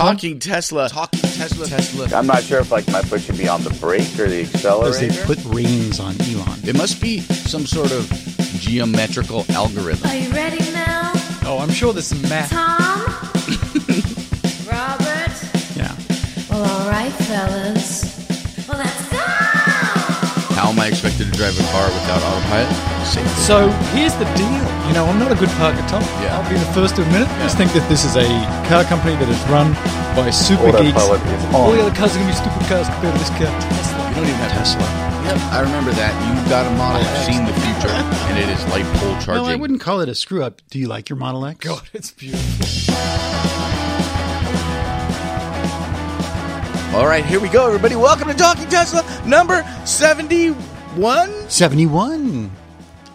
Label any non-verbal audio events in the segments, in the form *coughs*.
Talking Tesla. Talking Tesla. Tesla. I'm not sure if like my foot should be on the brake or the accelerator. Because they put reins on Elon. It must be some sort of geometrical algorithm. Are you ready, Mel? Oh, I'm sure there's some math. Tom? *laughs* Robert? Yeah. Well, all right, fellas. Well, let's go! How am I expected to drive a car without autopilot? Same thing. So here's the deal. You know, I'm not a good parker, Tom. Yeah. I'll be the first to admit it. I just think that this is a car company that is run by super geeks. Autopilot is All the other cars are going to be stupid cars compared to this car, Tesla. You don't even have Tesla. Yep, I remember that. You've got a Model X, seen the future, and it is light pole charging. No, I wouldn't call it a screw up. Do you like your Model X? God, it's beautiful. All right, here we go, everybody. Welcome to Talking Tesla number 71. 71.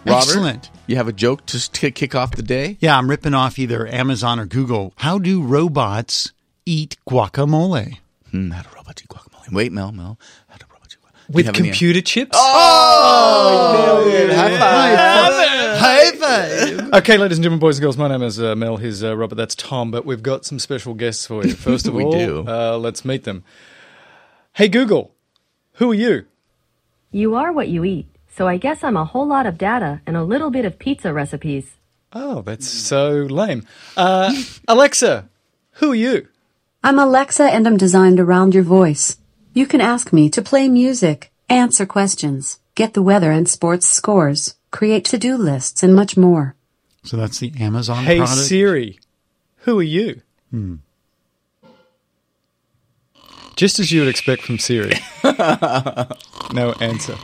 Robert, Excellent. You have a joke to to kick off the day? Yeah, I'm ripping off either Amazon or Google. How do robots eat guacamole? Hmm, how do robots eat guacamole? Wait, Mel, Mel. How do robots eat guacamole? Do you With have any- computer chips? High five. Okay, ladies and gentlemen, boys and girls, my name is uh, Mel. Here's uh, Robert. That's Tom. But we've got some special guests for you. *laughs* First of We all, do. Uh, let's meet them. Hey, Google, who are you? You are what you eat, so I guess I'm a whole lot of data and a little bit of pizza recipes. Oh, that's so lame. Uh, *laughs* Alexa, who are you? I'm Alexa and I'm designed around your voice. You can ask me to play music, answer questions, get the weather and sports scores, create to-do lists, and much more. So that's the Amazon Hey, product. Siri, who are you? Just as you would expect from Siri. *laughs* no answer.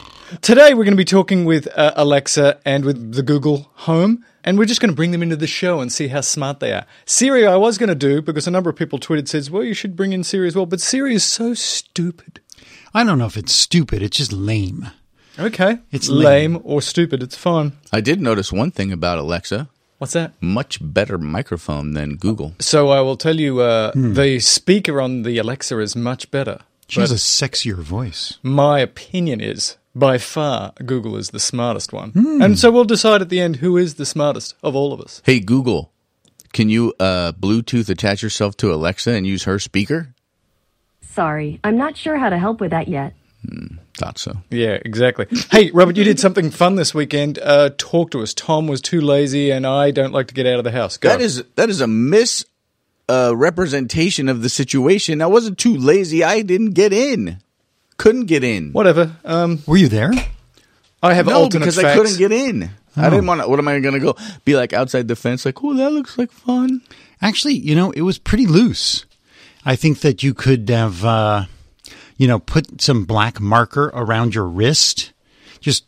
Today we're going to be talking with uh, Alexa and with the Google Home, and we're just going to bring them into the show and see how smart they are. Siri, I was going to do because a number of people tweeted says, "Well, you should bring in Siri as well," but Siri is so stupid. I don't know if it's stupid. It's just lame. Okay, It's lame, lame. or stupid. It's fun. I did notice one thing about Alexa What's that? much better microphone than Google. So I will tell you, uh, the speaker on the Alexa is much better. She has a sexier voice. my opinion is by far Google is the smartest one. And so we'll decide at the end who is the smartest of all of us. Hey, Google, can you uh, Bluetooth attach yourself to Alexa and use her speaker? Sorry, I'm not sure how to help with that yet. Thought so. Yeah, exactly. hey, Robert, you did something fun this weekend. Uh, talk to us. Tom was too lazy, and I don't like to get out of the house. Go. That is that is a mis uh, representation of the situation. I wasn't too lazy. I didn't get in. Couldn't get in. whatever. Um, Were you there? I have No, alternate because facts. I couldn't get in. I didn't want to. What am I going to go? Be like outside the fence? Like, oh, that looks like fun. Actually, you know, it was pretty loose. I think that you could have, uh, you know, put some black marker around your wrist, just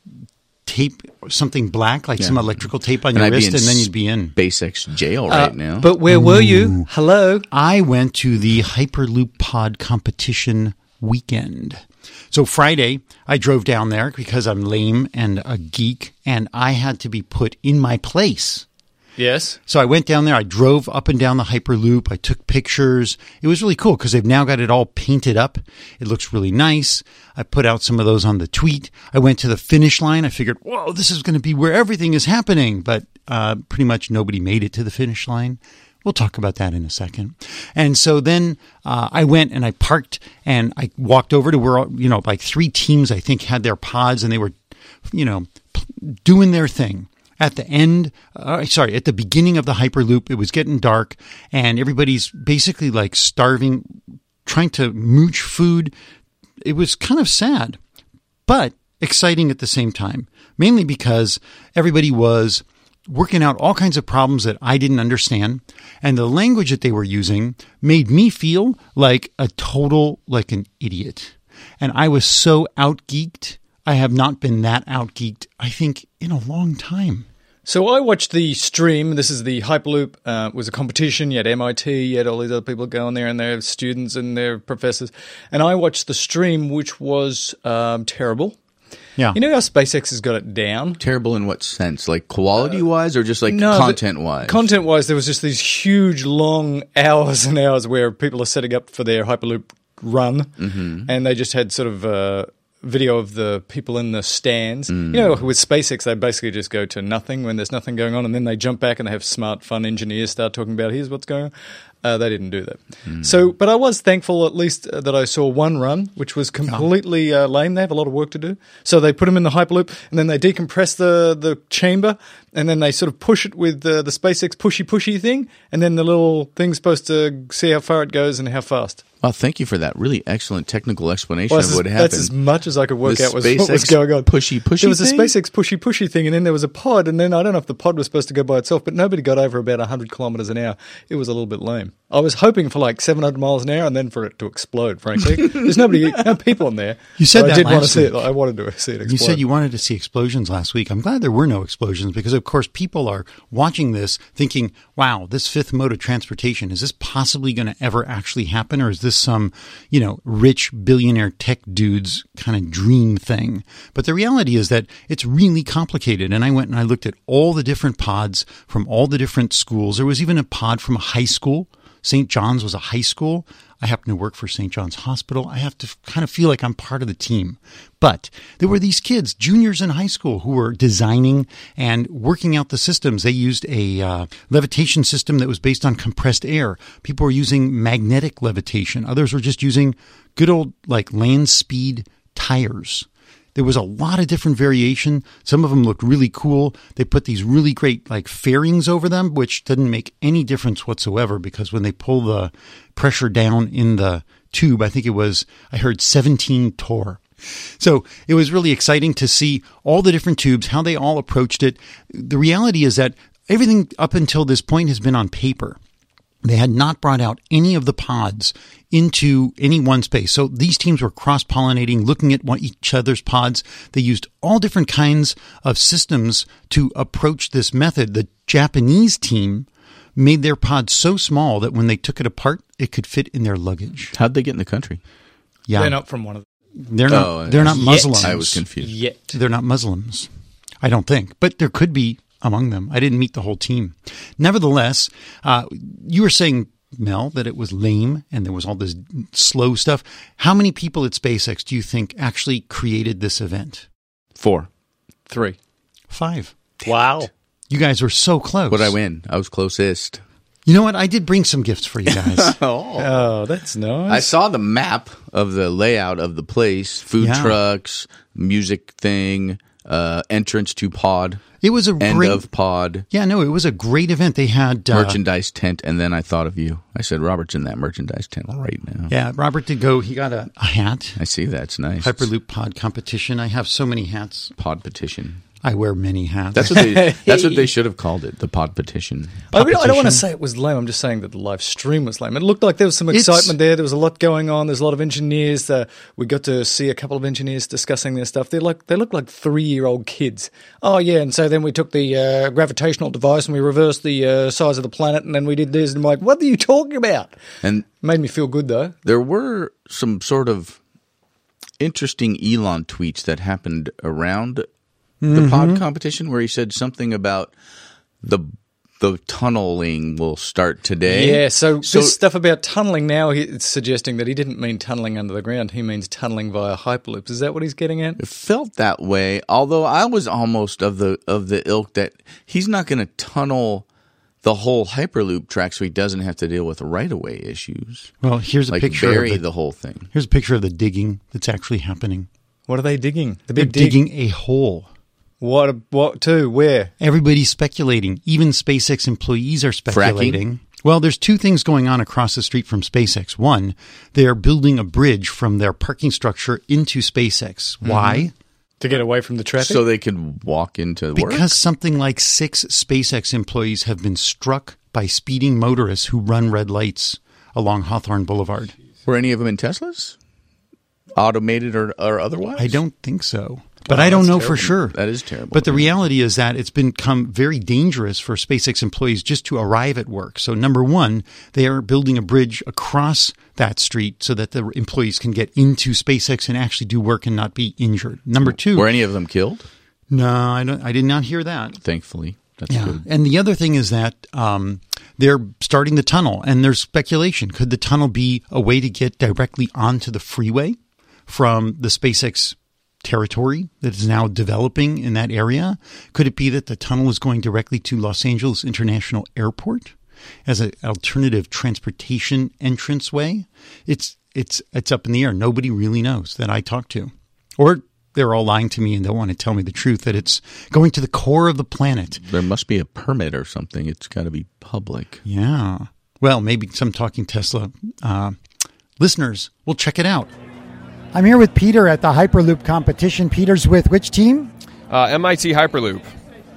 tape something black, like some electrical tape on your I'd wrist, and then you'd be in. SpaceX jail Uh, right now. But where were you? Hello. I went to the Hyperloop Pod competition weekend. So Friday, I drove down there because I'm lame and a geek, and I had to be put in my place. Yes. So I went down there. I drove up and down the Hyperloop. I took pictures. It was really cool because they've now got it all painted up. It looks really nice. I put out some of those on the tweet. I went to the finish line. I figured, whoa, this is going to be where everything is happening. But uh, pretty much nobody made it to the finish line. We'll talk about that in a second. And so then uh, I went and I parked and I walked over to where, you know, like three teams, I think, had their pods and they were, you know, doing their thing at the end, uh, sorry, at the beginning of the Hyperloop, it was getting dark and everybody's basically like starving, trying to mooch food. It was kind of sad, but exciting at the same time, mainly because everybody was working out all kinds of problems that I didn't understand. And the language that they were using made me feel like a total, like an idiot. And I was so outgeeked. I have not been that outgeeked, I think, in a long time. So I watched the stream. This is the Hyperloop. Uh, it was a competition. You had MIT. You had all these other people going there, and their students and their professors. And I watched the stream, which was um, terrible. Yeah. You know how SpaceX has got it down. Terrible in what sense? Like quality wise, or just like content wise? Content wise, there was just these huge, long *laughs* hours and hours where people are setting up for their Hyperloop run, Mm-hmm. and they just had sort of uh, video of the people in the stands. Mm. You know, with SpaceX, they basically just go to nothing when there's nothing going on, and then they jump back and they have smart, fun engineers start talking about here's what's going on. Uh, they didn't do that. So, but I was thankful at least uh, that I saw one run, which was completely uh, lame. They have a lot of work to do. So they put them in the Hyperloop, and then they decompress the the chamber, and then they sort of push it with uh, the SpaceX pushy pushy thing, and then the little thing's supposed to see how far it goes and how fast. Well, thank you for that really excellent technical explanation Well, of that's, what as, happened. that's as much as I could work The out was what was going on. pushy pushy There was a? SpaceX pushy pushy thing, and then there was a pod, and then I don't know if the pod was supposed to go by itself, but nobody got over about 100 kilometers an hour. It was a little bit lame. I was hoping for like 700 miles an hour, and then for it to explode. Frankly, *laughs* there's nobody, no people in there. You said but I that did want to last see it. I wanted to see it explode. You said you wanted to see explosions last week. I'm glad there were no explosions because, of course, people are watching this thinking, wow, this fifth mode of transportation, is this possibly going to ever actually happen? Or is this some, you know, rich billionaire tech dude's kind of dream thing? But the reality is that it's really complicated. And I went and I looked at all the different pods from all the different schools. There was even a pod from a high school. St. John's was a high school. I happen to work for St. John's Hospital. I have to kind of feel like I'm part of the team. But there were these kids, juniors in high school, who were designing and working out the systems. They used a uh, levitation system that was based on compressed air. People were using magnetic levitation. Others were just using good old like land speed tires. There was a lot of different variation. Some of them looked really cool. They put these really great like fairings over them, which didn't make any difference whatsoever because when they pull the pressure down in the tube, I think it was, I heard 17 torr. So it was really exciting to see all the different tubes, how they all approached it. The reality is that everything up until this point has been on paper. They had not brought out any of the pods into any one space. So these teams were cross pollinating, looking at what each other's pods. They used all different kinds of systems to approach this method. The Japanese team made their pod so small that when they took it apart, it could fit in their luggage. How'd they get in the country? Yeah, They're not from one of they're not. Oh, they're not Muslims. I was confused. yet. They're not Muslims. I don't think, but there could be among them. I didn't meet the whole team. Nevertheless, uh, you were saying, Mel, that it was lame and there was all this slow stuff. How many people at SpaceX do you think actually created this event? Four. Three. Five. Wow. You guys were so close. What I win? I was closest. You know what? I did bring some gifts for you guys. *laughs* Oh, that's nice. I saw the map of the layout of the place: food Yeah. trucks, music thing, uh, entrance to pod, it was a end great. of pod, yeah, no, it was a great event. They had uh, merchandise tent, and then I thought of you. I said, "Robert's in that merchandise tent right now." Yeah, Robert did go. He got a, a hat. I see That's nice. Hyperloop pod competition. I have so many hats. pod petition. I wear many hats. That's what they. *laughs* that's what they should have called it. The pod petition. I, really- I don't want to say it was lame. I'm just saying that the live stream was lame. It looked like there was some It's- excitement there. There was a lot going on. There's a lot of engineers. Uh, we got to see a couple of engineers discussing their stuff. They're like they look like three year old kids. Oh yeah, and so then we took the uh, gravitational device and we reversed the uh, size of the planet, and then we did this. And I'm like, what are you talking about? And Made me feel good though. there were some sort of interesting Elon tweets that happened around the pod mm-hmm. competition where he said something about the the tunneling will start today. Yeah, so, so this stuff about tunneling now, he- it's suggesting that he didn't mean tunneling under the ground. He means tunneling via hyperloops. Is that what he's getting at? it felt that way. Although I was almost of the of the ilk that he's not going to tunnel the whole hyperloop track so he doesn't have to deal with right of way issues. well, here's a Like picture bury of the, the, whole thing. Here's a picture of the digging that's actually happening. What are they digging? The They're dig. digging a hole. What? What to? Where? Everybody's speculating. Even SpaceX employees are speculating. Well, there's two things going on across the street from SpaceX. One, they're building a bridge from their parking structure into SpaceX. Mm-hmm. Why? To get away from the traffic. So they could walk into work. Because something like six SpaceX employees have been struck by speeding motorists who run red lights along Hawthorne Boulevard. Were any of them in Teslas? Automated or, or otherwise? I don't think so. But I don't know for sure. That is terrible. But the reality is that it's become very dangerous for SpaceX employees just to arrive at work. So, number one, they are building a bridge across that street so that the employees can get into SpaceX and actually do work and not be injured. Number two, Were any of them killed? no, I don't. I did not hear that. Thankfully. That's Yeah. good. And the other thing is that um, they're starting the tunnel, and there's speculation. Could the tunnel be a way to get directly onto the freeway from the SpaceX territory that is now developing in that area? Could it be that the tunnel is going directly to Los Angeles International Airport? as an alternative transportation entranceway. It's it's it's up in the air. Nobody really knows that I talked to, or they're all lying to me and don't want to tell me the truth that it's going to the core of the planet. There must be a permit or something. It's got to be public. Yeah. Well, maybe some talking Tesla uh, listeners will check it out. I'm here with Peter at the Hyperloop competition. Peter's with which team? Uh, MIT Hyperloop.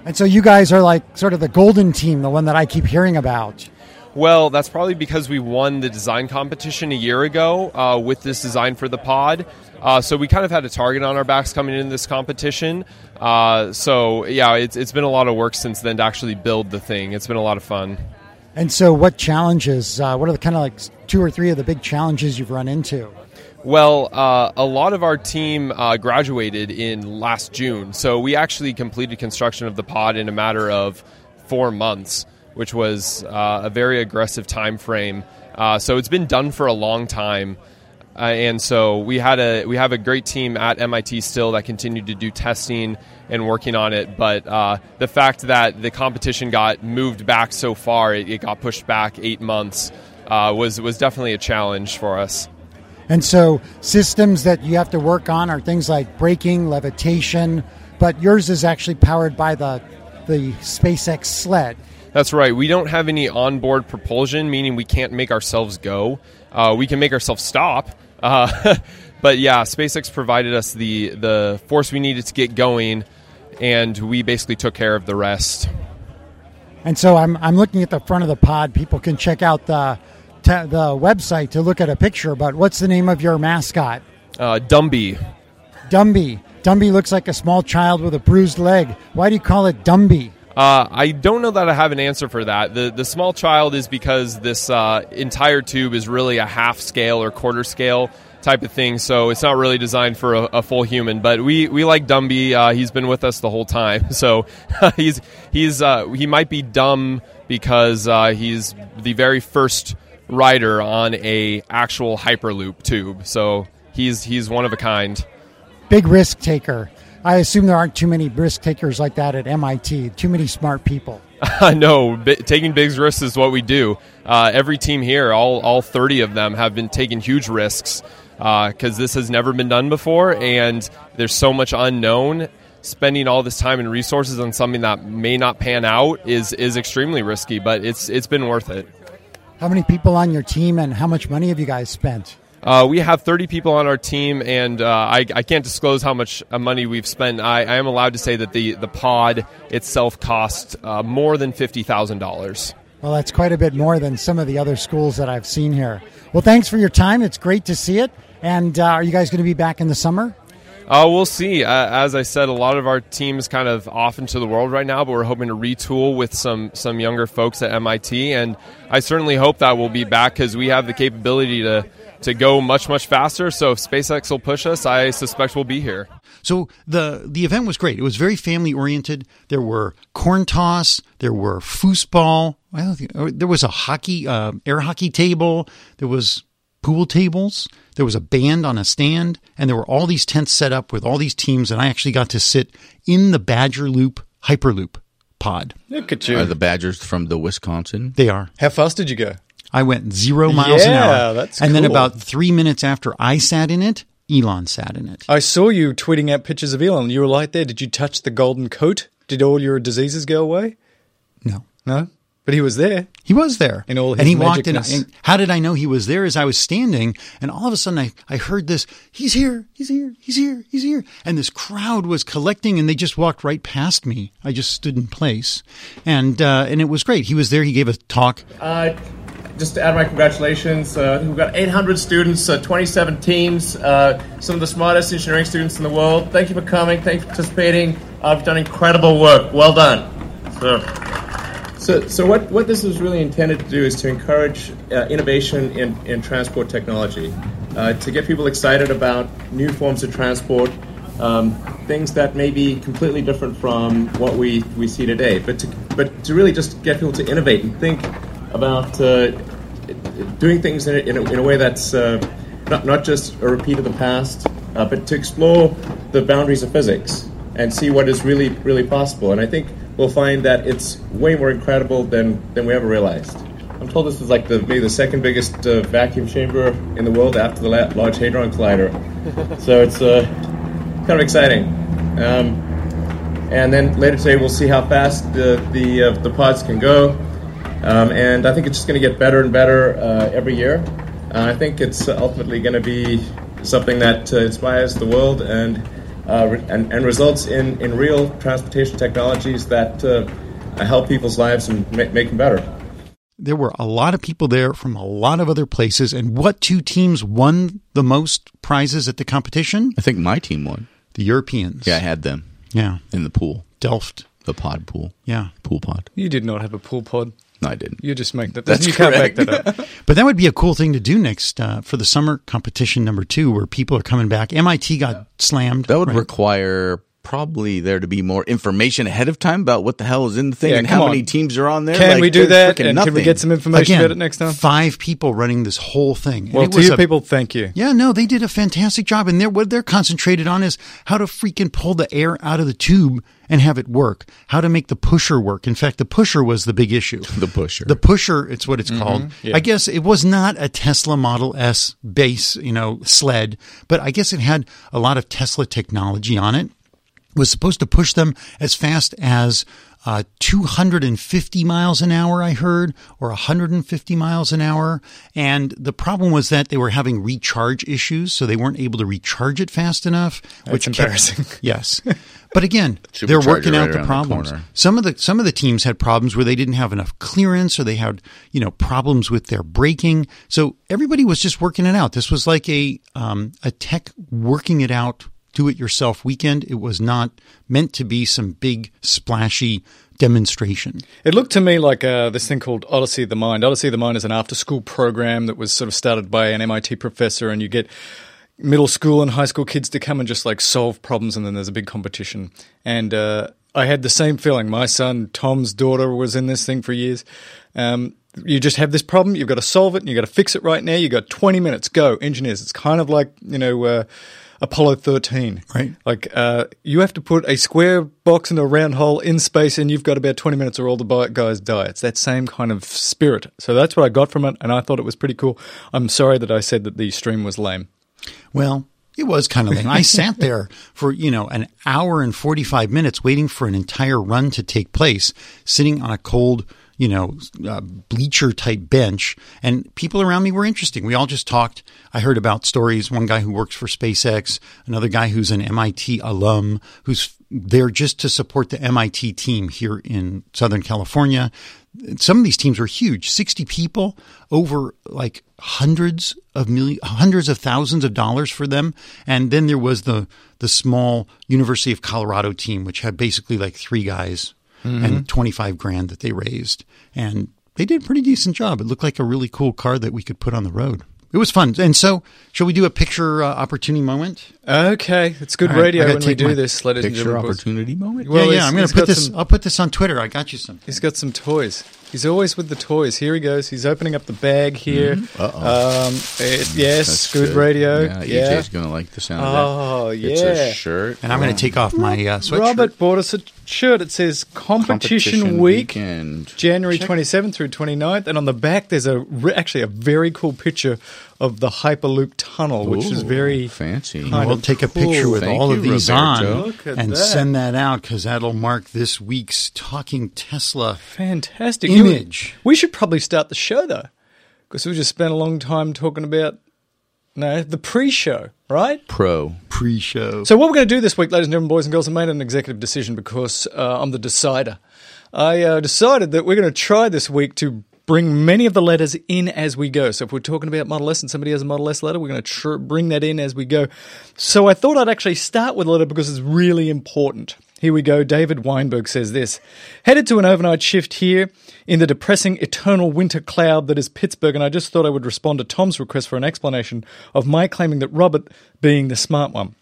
And so you guys are like sort of the golden team, the one that I keep hearing about. Well, that's probably because we won the design competition a year ago uh, with this design for the pod. Uh, so we kind of had a target on our backs coming into this competition. Uh, so yeah, it's, it's been a lot of work since then to actually build the thing. It's been a lot of fun. And so, what challenges? Uh, what are the kind of like two or three of the big challenges you've run into? Well, uh, a lot of our team uh, graduated in last June, so we actually completed construction of the pod in a matter of four months, which was uh, a very aggressive time frame. Uh, so it's been done for a long time, uh, and so we had a we have a great team at MIT still that continued to do testing and working on it. But uh, the fact that the competition got moved back so far, it, it got pushed back eight months, was was definitely a challenge for us. And so, systems that you have to work on are things like braking, levitation, but yours is actually powered by the the SpaceX sled. That's right. We don't have any onboard propulsion, meaning we can't make ourselves go. Uh, we can make ourselves stop. Uh, *laughs* but yeah, SpaceX provided us the the force we needed to get going, and we basically took care of the rest. And so I'm I'm looking at the front of the pod. People can check out the the website to look at a picture. But what's the name of your mascot? Uh, Dumby. Dumby. Dumby looks like a small child with a bruised leg. Why do you call it Dumby? Uh, I don't know that I have an answer for that. The the small child is because this uh, entire tube is really a half scale or quarter scale type of thing, so it's not really designed for a, a full human. But we, we like Dumby. Uh, he's been with us the whole time, *laughs* so *laughs* he's he's uh, he might be dumb because uh, he's the very first rider on a actual hyperloop tube. So he's he's one of a kind. Big risk taker. I assume there aren't too many risk takers like that at MIT. Too many smart people. *laughs* no, b- taking big risks is what we do. Uh, every team here, all all thirty of them, have been taking huge risks because uh, this has never been done before, and there's so much unknown. Spending all this time and resources on something that may not pan out is is extremely risky, but it's it's been worth it. How many people on your team, and how much money have you guys spent? Uh, we have 30 people on our team, and uh, I, I, can't disclose how much uh, money we've spent. I, I, am allowed to say that the, the pod itself cost uh, more than $50,000. Well, that's quite a bit more than some of the other schools that I've seen here. Well, thanks for your time. It's great to see it. And uh, are you guys going to be back in the summer? Uh, we'll see. Uh, as I said, a lot of our team's kind of off into the world right now, but we're hoping to retool with some some younger folks at MIT, and I certainly hope that we'll be back because we have the capability to to go much much faster. So if SpaceX will push us, I suspect we'll be here. So the the event was great. It was very family oriented. There were corn toss, there were foosball. Well, there was a hockey uh, air hockey table. There was pool tables. There was a band on a stand, and there were all these tents set up with all these teams, and I actually got to sit in the Badger Loop Hyperloop pod. Look at you. Are the Badgers from the Wisconsin? They are. How fast did you go? I went zero miles yeah, an hour. That's and then about three minutes after I sat in it, Elon sat in it. I saw you tweeting out pictures of Elon. You were right there. Did you touch the golden coat? Did all your diseases go away? No. No? But he was there. He was there. In all his and he walked in. magicness. And how did I know he was there? As I was standing, and all of a sudden I, I heard this, he's here, he's here, he's here, he's here. And this crowd was collecting and they just walked right past me. I just stood in place. And, uh, and it was great. He was there. He gave a talk. Uh, just to add my congratulations, uh, we've got 800 students, uh, 27 teams, uh, some of the smartest engineering students in the world. Thank you for coming. Thank you for participating. Uh, you've done incredible work. Well done. So, so, so what, what this is really intended to do is to encourage uh, innovation in, in transport technology, uh, to get people excited about new forms of transport, um, things that may be completely different from what we, we see today, but to, but to really just get people to innovate and think about uh, doing things in a, in a, in a way that's uh, not, not just a repeat of the past, uh, but to explore the boundaries of physics and see what is really, really possible. And I think we'll find that it's way more incredible than, than we ever realized. I'm told this is like the maybe the second biggest uh, vacuum chamber in the world after the La- Large Hadron Collider. *laughs* so it's uh, kind of exciting. Um, and then later today we'll see how fast the the, uh, the pods can go. Um, and I think it's just going to get better and better uh, every year. Uh, I think it's ultimately going to be something that uh, inspires the world and, uh, and and results in, in real transportation technologies that uh, help people's lives and ma- make them better. There were a lot of people there from a lot of other places. And what two teams won the most prizes at the competition? I think my team won. The Europeans. Yeah, I had them Yeah. in the pool, Delft. the pod pool, Yeah. pool pod. You did not have a pool pod. No, I didn't. You just make that. That's you can't make correct. that up. *laughs* But that would be a cool thing to do next uh, for the summer competition number two, where people are coming back. MIT got slammed. That would right? require probably there to be more information ahead of time about what the hell is in the thing Yeah, and how on. many teams are on there. Can Like, we do that? And can we get some information Again, about it next time? five people running this whole thing. Well, it to you a- people, thank you. Yeah, no, they did a fantastic job. And they're, what they're concentrated on is how to freaking pull the air out of the tube and have it work. How to make the pusher work. In fact, the pusher was the big issue. *laughs* The pusher. The pusher, it's what it's Mm-hmm. called. I guess it was not a Tesla Model S base, you know, sled, but I guess it had a lot of Tesla technology on it. Was supposed to push them as fast as uh, 250 miles an hour, I heard, or 150 miles an hour. And the problem was that they were having recharge issues, so they weren't able to recharge it fast enough. which kept- embarrassing. *laughs* yes, but again, *laughs* they're working out right the the problems. corner. some of the some of the teams had problems where they didn't have enough clearance, or they had you know problems with their braking. So everybody was just working it out. This was like a um, a tech working it out, do it yourself weekend. It was not meant to be some big splashy demonstration. It looked to me like uh, this thing called Odyssey of the Mind. Odyssey of the Mind is an after school program that was sort of started by an MIT professor, and you get middle school and high school kids to come and just like solve problems, and then there's a big competition. And uh, I had the same feeling. My son, Tom's daughter, was in this thing for years. Um, you just have this problem, you've got to solve it, and you've got to fix it right now. You've got 20 minutes, go, engineers. It's kind of like, you know, uh, Apollo 13. Right. Like, uh, you have to put a square box into a round hole in space, and you've got about 20 minutes or all the guys die. It's that same kind of spirit. So that's what I got from it, and I thought it was pretty cool. I'm sorry that I said that the stream was lame. Well, it was kind of lame. I sat there for, you know, an hour and 45 minutes waiting for an entire run to take place, sitting on a cold, you know, uh, bleacher type bench. And people around me were interesting. We all just talked. I heard about stories. One guy who works for SpaceX, another guy who's an MIT alum who's there just to support the MIT team here in Southern California. Some of these teams were huge 60 people over like hundreds of million hundreds of thousands of dollars for them and then there was the the small University of Colorado team which had basically like three guys and 25 grand that they raised and they did a pretty decent job it looked like a really cool car that we could put on the road it was fun and so shall we do a picture uh, opportunity moment Okay, it's good right, radio when we do this, ladies and Picture opportunity moment. Well, yeah, yeah, I'm going to put this. some- I'll put this on Twitter. I got you some. He's got some toys. He's always with the toys. Here he goes. He's opening up the bag here. Uh-oh. Um, it- yes, That's good, radio. Yeah, Yeah. EJ's gonna like the sound of Oh, that. It's yeah. a shirt. And I'm going to take off my uh, sweatshirt. Robert bought us a shirt. It says Competition, Week, Weekend. January 27th through 29th. And on the back, there's a re- actually a very cool picture of the Hyperloop Tunnel, which is very fancy. kind We'll of take a picture with Thank all you, of these Roberto. on and that. send that out because that'll mark this week's Talking Tesla. Fantastic Image. You- we should probably start the show though, because we just spent a long time talking about no the pre-show, right? Pro. Pre-show. So what we're going to do this week, ladies and gentlemen, boys and girls, I made an executive decision because uh, I'm the decider. I uh, decided that we're going to try this week to bring many of the letters in as we go. So if we're talking about Model S and somebody has a Model S letter, we're going to tr- bring that in as we go. So I thought I'd actually start with a letter because it's really important. Here we go. David Weinberg says this Headed to an overnight shift here in the depressing eternal winter cloud that is Pittsburgh, and I just thought I would respond to Tom's request for an explanation of my claiming that Robert being the smart one.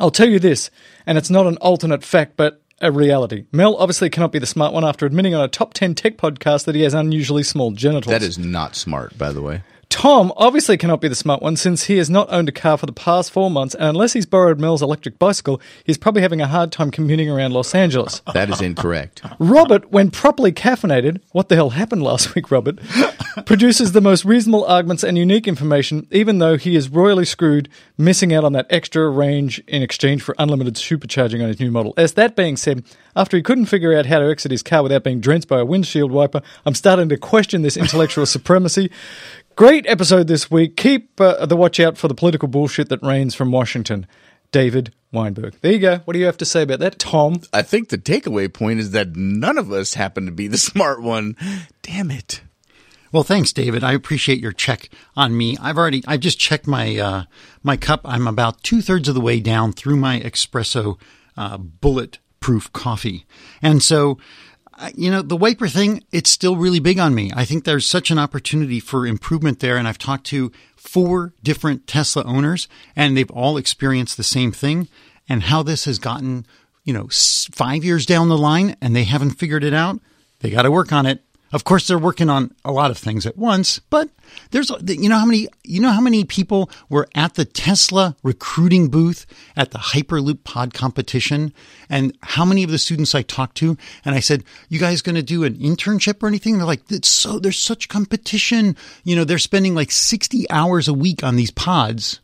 I'll tell you this, and it's not an alternate fact, but a reality. Mel obviously cannot be the smart one after admitting on a top 10 tech podcast that he has unusually small genitals. That is not smart, by the way. Tom obviously cannot be the smart one since he has not owned a car for the past four months, and unless he's borrowed Mel's electric bicycle, he's probably having a hard time commuting around Los Angeles. *laughs* That is incorrect. Robert, when properly caffeinated, what the hell happened last week, Robert, *laughs* produces the most reasonable arguments and unique information, even though he is royally screwed, missing out on that extra range in exchange for unlimited supercharging on his new Model S. That being said, after he couldn't figure out how to exit his car without being drenched by a windshield wiper, I'm starting to question this intellectual *laughs* supremacy. Great episode this week. Keep uh, the watch out for the political bullshit that reigns from Washington. David Weinberg. There you go. What do you have to say about that, Tom? I think the takeaway point is that none of us happen to be the *laughs* smart one. Damn it. Well, thanks, David. I appreciate your check on me. I've already, I've just checked my, uh, my cup. I'm about two thirds of the way down through my espresso, uh, bulletproof coffee. And so, you know, the wiper thing, it's still really big on me. I think there's such an opportunity for improvement there. And I've talked to four different Tesla owners and they've all experienced the same thing and how this has gotten, you know, five years down the line and they haven't figured it out. They got to work on it. Of course, they're working on a lot of things at once, but there's, you know, how many, you know, how many people were at the Tesla recruiting booth at the Hyperloop pod competition and how many of the students I talked to. And I said, you guys going to do an internship or anything? They're like, it's so, there's such competition. You know, they're spending like 60 hours a week on these pods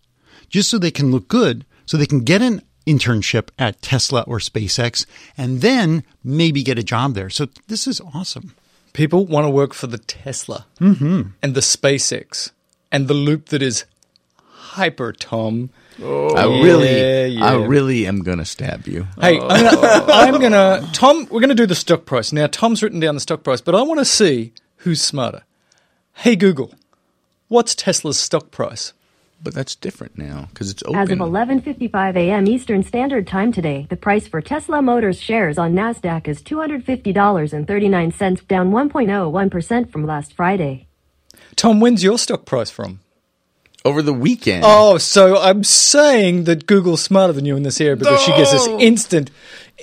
just so they can look good, so they can get an internship at Tesla or SpaceX and then maybe get a job there. So this is awesome. People want to work for the Tesla mm-hmm. and the SpaceX and the loop that is Hyper Tom. I oh. really, Yeah, yeah. I really am gonna stab you. Hey, oh. I'm gonna, I'm gonna, Tom, we're gonna do the stock price. Now, Tom's written down the stock price, but I want to see who's smarter. Hey, Google, what's Tesla's stock price? But that's different now because it's open. As of 11:55 a.m. Eastern Standard Time today, the price for Tesla Motors shares on Nasdaq is $250.39, down 1.01% from last Friday. Tom, when's your stock price from? Over the weekend. Oh, so I'm saying that Google's smarter than you in this area because she gives us instant,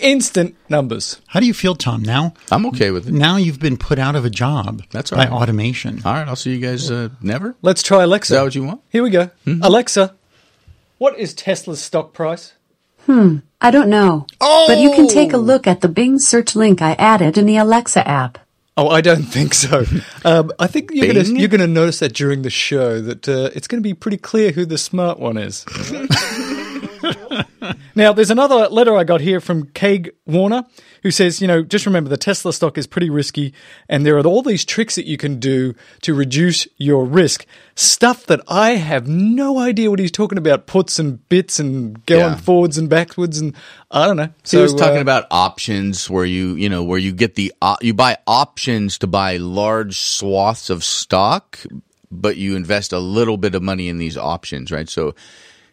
instant numbers. How do you feel, Tom? Now, I'm okay with it. now you've been put out of a job That's all by right. automation. All right, I'll see you guys uh, never. Let's try Alexa. Is that what you want? Here we go. Alexa, what is Tesla's stock price? Hmm, I don't know. Oh! But you can take a look at the Bing search link I added in the Alexa app. Oh, I don't think so. *laughs* Um, I think you're going Bing? you're to notice that during the show that uh, it's going to be pretty clear who the smart one is. *laughs* *laughs* now, there's another letter I got here from Kaig Warner who says, you know, just remember the Tesla stock is pretty risky and there are all these tricks that you can do to reduce your risk. Stuff that I have no idea what he's talking about, puts and bits and going Yeah. forwards and backwards and I don't know. So he was talking uh, about options where you, you know, where you get the, op- you buy options to buy large swaths of stock, but you invest a little bit of money in these options, right? So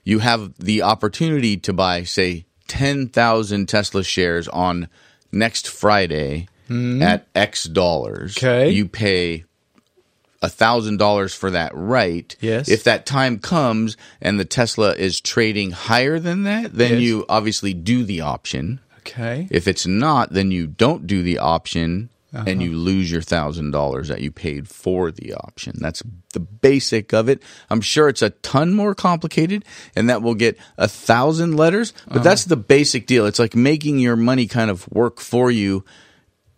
you have the opportunity to buy, say, 10,000 Tesla shares on next Friday hmm. at X dollars. Okay. You pay a thousand dollars for that right. Yes. If that time comes and the Tesla is trading higher than that, then Yes. you obviously do the option. Okay. If it's not, then you don't do the option Uh-huh. and you lose your thousand dollars that you paid for the option. That's the basic of it. I'm sure it's a ton more complicated and that will get a thousand letters, but Uh-huh. that's the basic deal. It's like making your money kind of work for you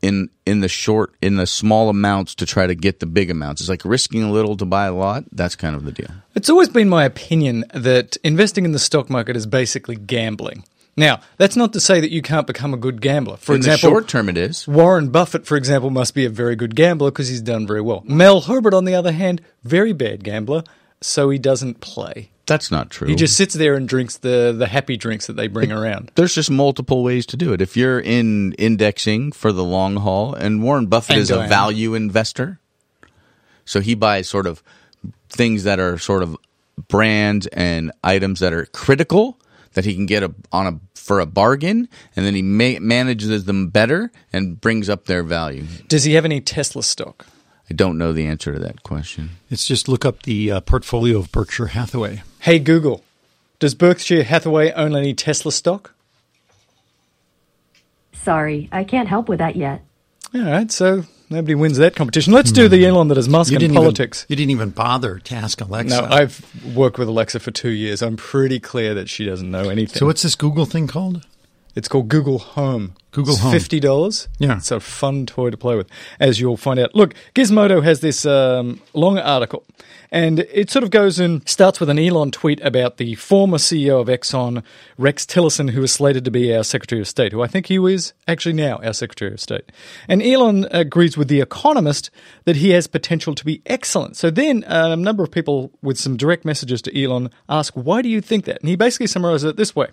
in in the short in the small amounts to try to get the big amounts. It's like risking a little to buy a lot. That's kind of the deal. It's always been my opinion that investing in the stock market is basically gambling. Now, that's not to say that you can't become a good gambler. For in example, short term, it is. Warren Buffett, for example, must be a very good gambler because he's done very well. Mel Herbert, on the other hand, very bad gambler, so he doesn't play. That's not true. He just sits there and drinks the, the happy drinks that they bring around. there's just multiple ways to do it. If you're in indexing for the long haul, and Warren Buffett And is a value investor, so he buys sort of things that are sort of brands and items that are critical that he can get a, on a for a bargain, and then he ma- manages them better and brings up their value. Does he have any Tesla stock? I don't know the answer to that question. It's just look up the uh, portfolio of Berkshire Hathaway. Hey, Google, does Berkshire Hathaway own any Tesla stock? Sorry, I can't help with that yet. All right, so Nobody wins that competition. Let's do the Elon that is Musk You and politics. even you didn't even bother to ask Alexa. no, I've worked with Alexa for two years. I'm pretty clear that she doesn't know anything. so what's this Google thing called? It's called Google Home. Google Home. Fifty dollars. Yeah. it's a fun toy to play with, as you'll find out. Look, Gizmodo has this um, long article, and it sort of goes and starts with an Elon tweet about the former CEO of Exxon, Rex Tillerson, who is slated to be our Secretary of State, who I think he is actually now our Secretary of State. And Elon agrees with The Economist that he has potential to be excellent. So then uh, a number of people with some direct messages to Elon ask, why do you think that? And he basically summarizes it this way.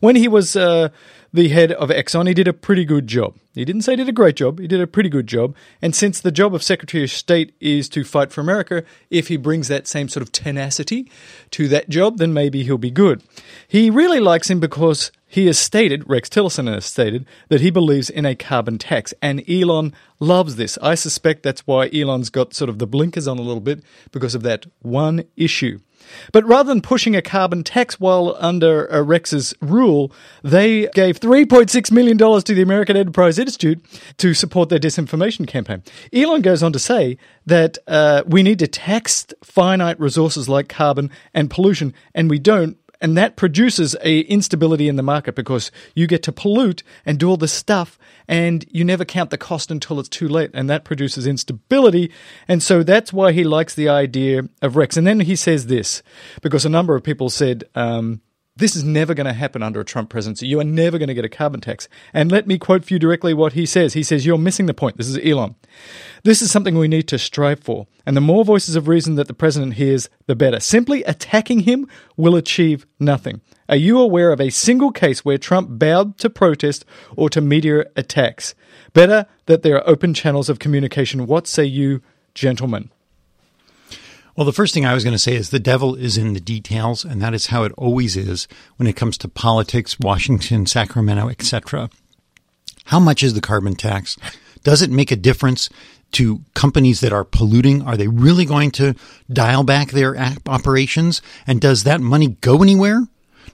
When he was uh, the head of Exxon, he did a pretty good job. He didn't say he did a great job, he did a pretty good job. And since the job of Secretary of State is to fight for America, if he brings that same sort of tenacity to that job, then maybe he'll be good. He really likes him because he has stated, Rex Tillerson has stated, that he believes in a carbon tax. And Elon loves this. I suspect that's why Elon's got sort of the blinkers on a little bit because of that one issue. But rather than pushing a carbon tax while under Rex's rule, they gave $3.6 million to the American Enterprise Institute to support their disinformation campaign. Elon goes on to say that uh, we need to tax finite resources like carbon and pollution, and we don't and that produces a instability in the market because you get to pollute and do all this stuff and you never count the cost until it's too late. And that produces instability. And so that's why he likes the idea of rex. And then he says this because a number of people said um, this is never going to happen under a Trump presidency. You are never going to get a carbon tax. And let me quote for you directly what he says. He says, You're missing the point. This is Elon. This is something we need to strive for. And the more voices of reason that the president hears, the better. Simply attacking him will achieve nothing. Are you aware of a single case where Trump bowed to protest or to media attacks? Better that there are open channels of communication. What say you, gentlemen? Well, the first thing I was going to say is the devil is in the details, and that is how it always is when it comes to politics, Washington, Sacramento, etc. How much is the carbon tax? Does it make a difference to companies that are polluting? Are they really going to dial back their operations? And does that money go anywhere?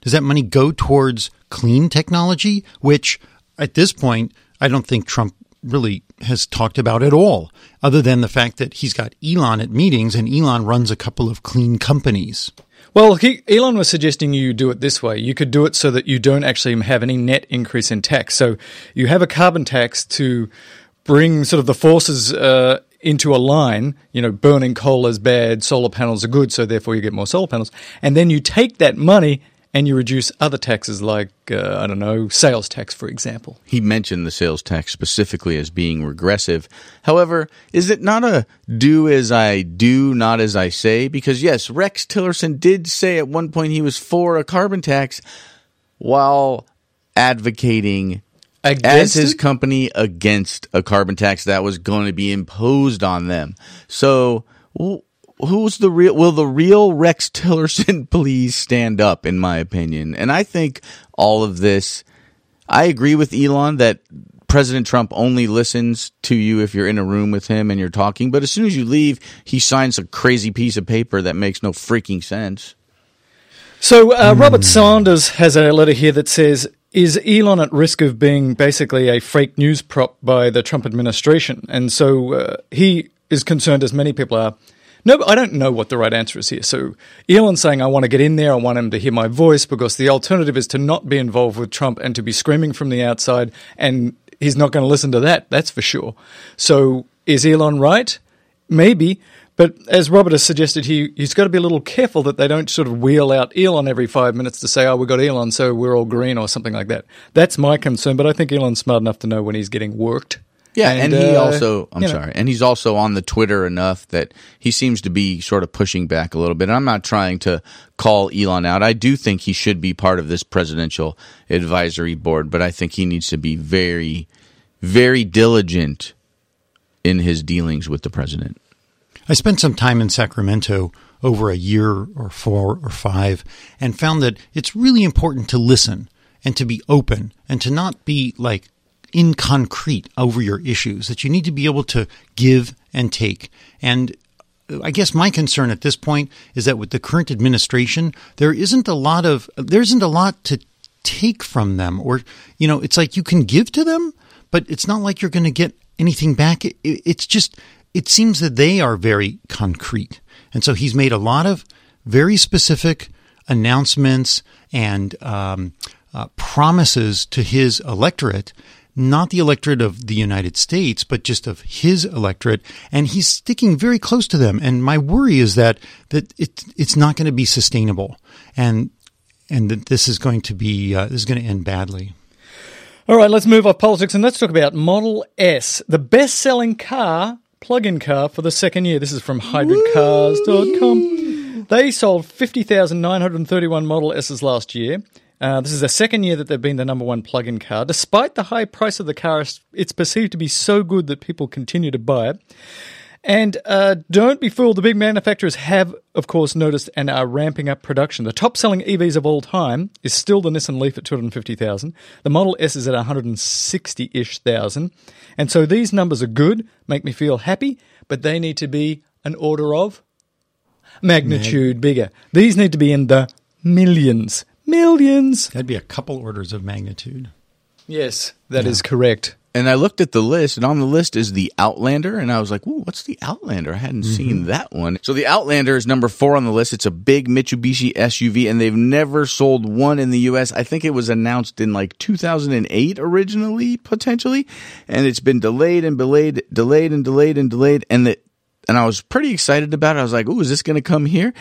Does that money go towards clean technology, which at this point, I don't think Trump really has talked about at all, other than the fact that he's got Elon at meetings and Elon runs a couple of clean companies. Well, he, Elon was suggesting you do it this way. You could do it so that you don't actually have any net increase in tax. So you have a carbon tax to bring sort of the forces uh, into a line. You know, burning coal is bad, solar panels are good, so therefore you get more solar panels. And then you take that money and you reduce other taxes like, uh, I don't know, sales tax, for example. He mentioned the sales tax specifically as being regressive. However, is it not a do as I do, not as I say? Because yes, Rex Tillerson did say at one point he was for a carbon tax while advocating as Against his it? company against a carbon tax that was going to be imposed on them. So, wh- who's the real? Will the real Rex Tillerson *laughs* please stand up? In my opinion, and I think all of this. I agree with Elon that President Trump only listens to you if you're in a room with him and you're talking. But as soon as you leave, he signs a crazy piece of paper that makes no freaking sense. So uh, Robert Sanders has a letter here that says, "Is Elon at risk of being basically a fake news prop by the Trump administration?" And so uh, he is concerned, as many people are. No, I don't know what the right answer is here. So Elon's saying, "I want to get in there. I want him to hear my voice," because the alternative is to not be involved with Trump and to be screaming from the outside, and he's not going to listen to that. That's for sure. So is Elon right? Maybe. But as Robert has suggested, he, he's got to be a little careful that they don't sort of wheel out Elon every five minutes to say, oh, we've got Elon, so we're all green or something like that. That's my concern, but I think Elon's smart enough to know when he's getting worked. Yeah, and, he uh, also, I'm you know. sorry, and he's also on the Twitter enough that he seems to be sort of pushing back a little bit. And I'm not trying to call Elon out. I do think he should be part of this presidential advisory board, but I think he needs to be very, very diligent in his dealings with the president. I spent some time in Sacramento over a year or four or five and found that it's really important to listen and to be open and to not be like in concrete over your issues, that you need to be able to give and take. And I guess my concern at this point is that with the current administration, there isn't a lot of, there isn't a lot to take from them or, you know, it's like you can give to them, but it's not like you're going to get anything back. It- it's just, it seems that they are very concrete. And so he's made a lot of very specific announcements and um, uh, promises to his electorate, not the electorate of the United States, but just of his electorate. And he's sticking very close to them. And my worry is that, that it, it's not going to be sustainable. And and that this is going to be uh, this is going to end badly. All right, let's move off politics and let's talk about Model S, the best selling car, plug in car for the second year. This is from hybridcars.com. They sold 50,931 Model S's last year. Uh, this is the second year that they've been the number one plug in car. Despite the high price of the car, it's perceived to be so good that people continue to buy it. And uh, don't be fooled, the big manufacturers have, of course, noticed and are ramping up production. The top selling EVs of all time is still the Nissan Leaf at 250,000. The Model S is at 160 ish thousand. And so these numbers are good, make me feel happy, but they need to be an order of magnitude bigger. These need to be in the millions. Millions. That'd be a couple orders of magnitude. Yes, that is correct. And I looked at the list, and on the list is the Outlander, and I was like, "Ooh, what's the Outlander? I hadn't mm-hmm. seen that one." So the Outlander is number four on the list. It's a big Mitsubishi SUV, and they've never sold one in the U.S. I think it was announced in like 2008 originally, potentially, and it's been delayed and delayed, delayed and delayed and delayed, and the and I was pretty excited about it. I was like, "Ooh, is this going to come here?"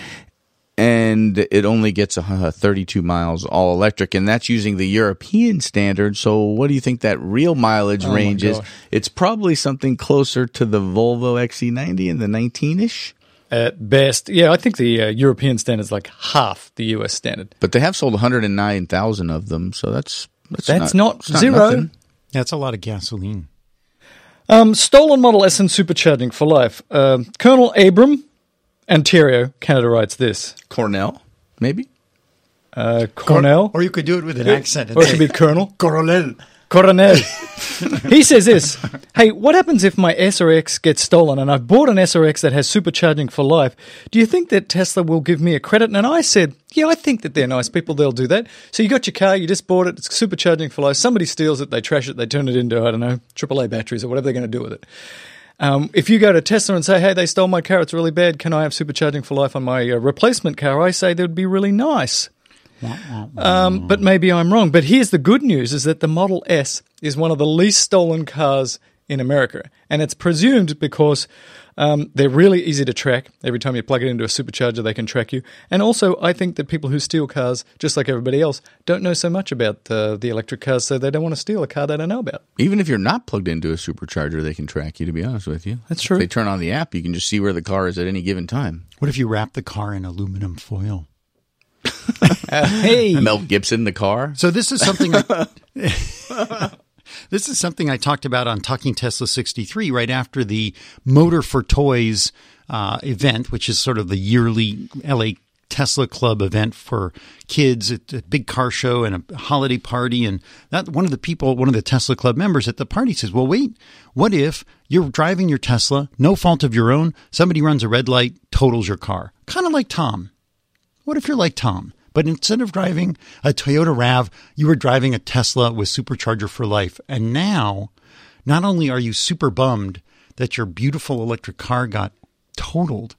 And it only gets uh, 32 miles all electric and that's using the european standard so what do you think that real mileage Oh range is it's probably something closer to the volvo xc90 in the 19ish At best, yeah, I think the uh, European standard is like half the US standard. but they have sold 109000 of them so that's that's, That's not, not it's zero. nothing. That's a lot of gasoline. Um, stolen Model S and supercharging for life. Um Colonel Abram, Ontario, Canada writes this. cornell maybe Uh, Cornell, Or you could do it with an accent. or it could be Colonel. Coronel. Coronel. *laughs* *laughs* he says this Hey, what happens if my SRX gets stolen and I've bought an SRX that has supercharging for life? Do you think that Tesla will give me a credit? And I said, Yeah, I think that they're nice people. They'll do that. So you got your car, you just bought it, it's supercharging for life. Somebody steals it, they trash it, they turn it into, I don't know, AAA batteries or whatever they're going to do with it. Um, if you go to Tesla and say, hey, they stole my car, it's really bad, can I have supercharging for life on my uh, replacement car? I say that would be really nice. Um, but maybe I'm wrong. But here's the good news is that the Model S is one of the least stolen cars in America. And it's presumed because um, they're really easy to track. Every time you plug it into a supercharger, they can track you. And also, I think that people who steal cars, just like everybody else, don't know so much about uh, the electric cars, so they don't want to steal a car they don't know about. even if you're not plugged into a supercharger they can track you to be honest with you That's true. If they turn on the app you can just see where the car is at any given time What if you wrap the car in aluminum foil? *laughs* hey! mel gibson the car So this is something. I, *laughs* this is something I talked about on Talking Tesla 63 right after the Motor for Toys uh, event, which is sort of the yearly LA Tesla Club event for kids. It's a big car show and a holiday party. And that one of the people, one of the Tesla Club members at the party says, "Well, wait, what if you're driving your Tesla, no fault of your own? Somebody runs a red light, totals your car, kind of like Tom." What if you're like Tom? But instead of driving a Toyota RAV, you were driving a Tesla with supercharger for life. And now, not only are you super bummed that your beautiful electric car got totaled,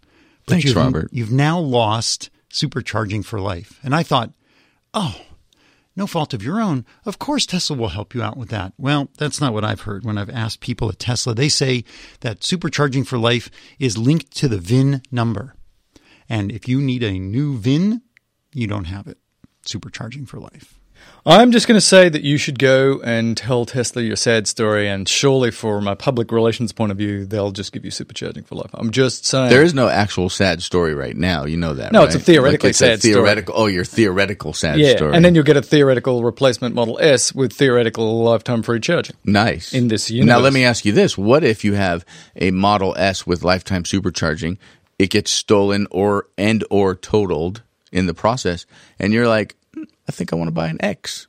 but Thanks, you've, Robert. you've now lost supercharging for life. And I thought, oh, no fault of your own. Of course, Tesla will help you out with that. Well, that's not what I've heard when I've asked people at Tesla. They say that supercharging for life is linked to the VIN number. And if you need a new VIN, you don't have it. Supercharging for life. I'm just going to say that you should go and tell Tesla your sad story, and surely, from a public relations point of view, they'll just give you supercharging for life. I'm just saying. There is no actual sad story right now. You know that. No, right? it's a theoretically Like, it's sad story. theoretical. Oh, your theoretical sad yeah, story. and then you'll get a theoretical replacement Model S with theoretical lifetime free charging. nice in this unit. Now let me ask you this: What if you have a Model S with lifetime supercharging? It gets stolen or and or totaled in the process, and you're like, "Hmm, I think I want to buy an X.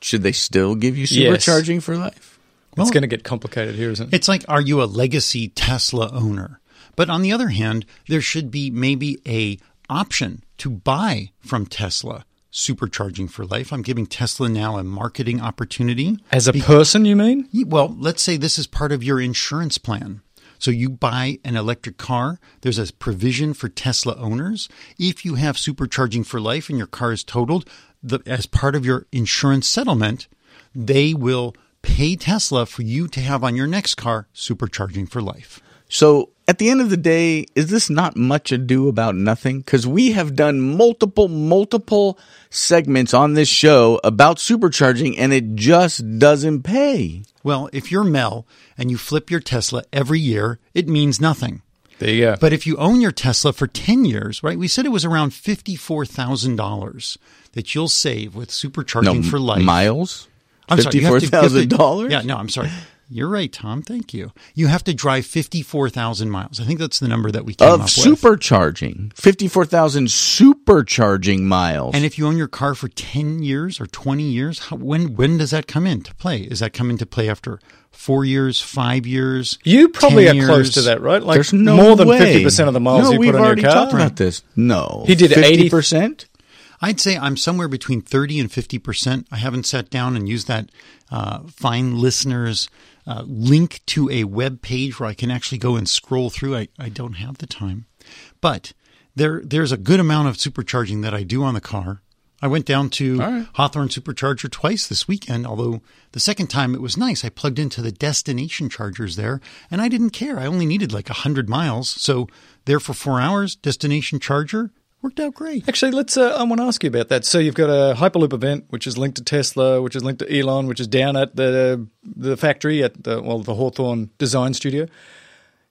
Should they still give you Yes. supercharging for life? it's going to get complicated here, isn't it? It's like, are you a legacy Tesla owner? But on the other hand, there should be maybe a option to buy from Tesla supercharging for life. I'm giving Tesla now a marketing opportunity. As a person, you mean? Well, let's say this is part of your insurance plan. So you buy an electric car, there's a provision for Tesla owners. If you have supercharging for life and your car is totaled, the, as part of your insurance settlement, they will pay Tesla for you to have on your next car supercharging for life. So at the end of the day, is this not much ado about nothing? Because we have done multiple, multiple segments on this show about supercharging and it just doesn't pay. Well, if you're Mel and you flip your Tesla every year, it means nothing. There you go. But if you own your Tesla for 10 years, right? We said it was around $54,000 that you'll save with supercharging No, for life. miles? I'm sorry, you have to- you have to- $54,000? Yeah, no, I'm sorry. You're right, Tom. Thank you. You have to drive 54,000 miles. I think that's the number that we came Of up with. supercharging. 54,000 supercharging miles. And if you own your car for 10 years or 20 years, how, when when does that come into play? Is that come into play after 4 years, 5 years? You probably 10 are close to that, right? Like There's no more than way. 50% of the miles no, you we've put on already your car. talked about this. No. He did 80 50%? I'd say I'm somewhere between 30 and 50%. I haven't sat down and used that uh, fine listeners uh, link to a web page where I can actually go and scroll through. I, I don't have the time. But there there's a good amount of supercharging that I do on the car. I went down to right. Hawthorne Supercharger twice this weekend, although the second time it was nice. I plugged into the destination chargers there and I didn't care. I only needed like 100 miles. So there for four hours, destination charger, worked out great. Actually, let's. Uh, I want to ask you about that. So you've got a Hyperloop event, which is linked to Tesla, which is linked to Elon, which is down at the the factory at the well the Hawthorne Design Studio.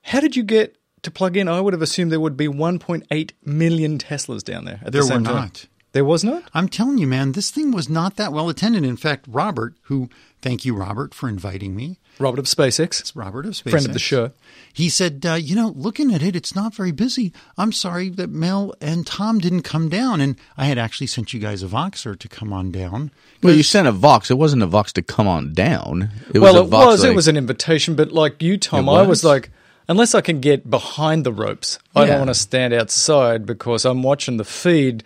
How did you get to plug in? I would have assumed there would be 1.8 million Teslas down there. At There the were same time. not. There was not. I'm telling you, man, this thing was not that well attended. In fact, Robert, who thank you, Robert, for inviting me. Robert of SpaceX, It's Robert of SpaceX. friend of the show. He said, uh, you know, looking at it, it's not very busy. I'm sorry that Mel and Tom didn't come down. And I had actually sent you guys a Voxer to come on down. Well, you sent a Vox. It wasn't a Vox to come on down. It well, was a it Vox was. like- it was an invitation, but like you, Tom, It I was? was like, unless I can get behind the ropes, I Yeah. don't want to stand outside because I'm watching the feed.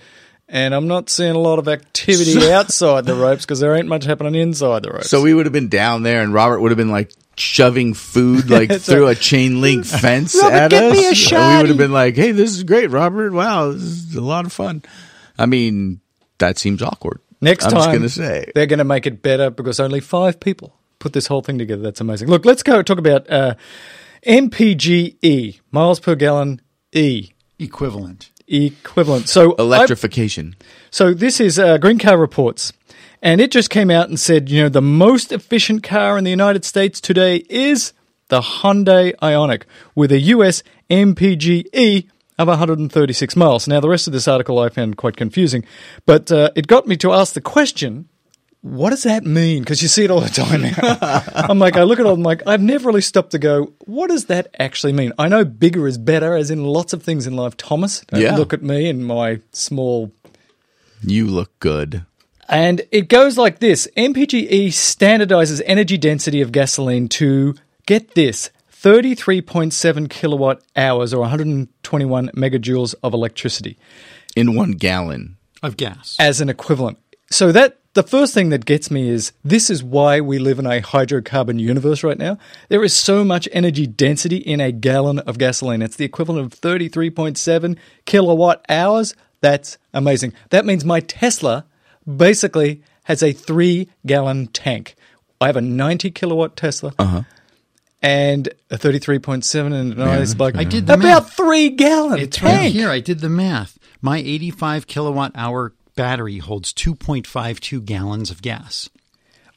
And I'm not seeing a lot of activity *laughs* outside the ropes because there ain't much happening inside the ropes. So we would have been down there, and Robert would have been like shoving food like *laughs* It's through a- a chain link *laughs* fence Robert, at get us. me a And we would have been like, "Hey, this is great, Robert. Wow, this is a lot of fun." I mean, that seems awkward. Next I'm time, just going to say. they're going to make it better because only five people put this whole thing together. That's amazing. Look, let's go talk about uh, MPGE, miles per gallon E Equivalent. Equivalent. So I- Electrification. So this is uh, Green Car Reports, and it just came out and said, you know, the most efficient car in the United States today is the Hyundai Ioniq with a US MPGE of 136 miles. Now, the rest of this article I found quite confusing, but uh, it got me to ask the question. What does that mean? Because you see it all the time now. *laughs* I'm like, I look at it, I'm like, I've never really stopped to go, what does that actually mean? I know bigger is better, as in lots of things in life. Thomas, don't Yeah. look at me and my small You look good. and it goes like this MPGE standardizes energy density of gasoline to get this 33.7 kilowatt hours or 121 megajoules of electricity In one gallon. Of gas. as an equivalent. So that the first thing that gets me is this is why we live in a hydrocarbon universe right now. There is so much energy density in a gallon of gasoline. It's the equivalent of 33.7 kilowatt hours. That's amazing. That means my Tesla basically has a 3 gallon tank. I have a 90 kilowatt Tesla. Uh-huh. And a 33.7 and no, it's like I did the about math. 3 gallon It's tank. right here. I did the math. My 85 kilowatt hour battery holds 2.52 gallons of gas.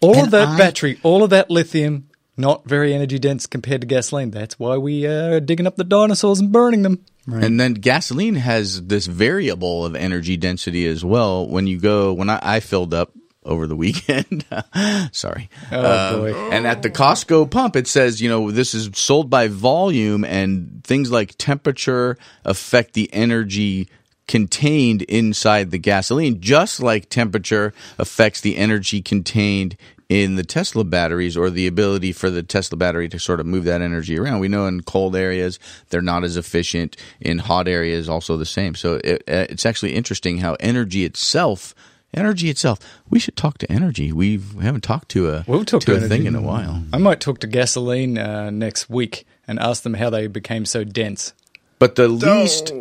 All And of that I- battery, all of that lithium, not very energy dense compared to gasoline. That's why we uh, are digging up the dinosaurs and burning them. And then gasoline has this variable of energy density as well. When you go, when I, I filled up over the *laughs* weekend, *laughs* sorry. Oh, Um, boy. And at the Costco pump, it says, you know, this is sold by volume and things like temperature affect the energy contained inside the gasoline, just like temperature affects the energy contained in the Tesla batteries or the ability for the Tesla battery to sort of move that energy around. We know in cold areas they're not as efficient. In hot areas, also the same. So it, uh, it's actually interesting how energy itself energy itself. We should talk to energy. We've, we haven't talked to a We'll talk to, to a thing in a while. I might talk to gasoline uh, next week and ask them how they became so dense. But the least.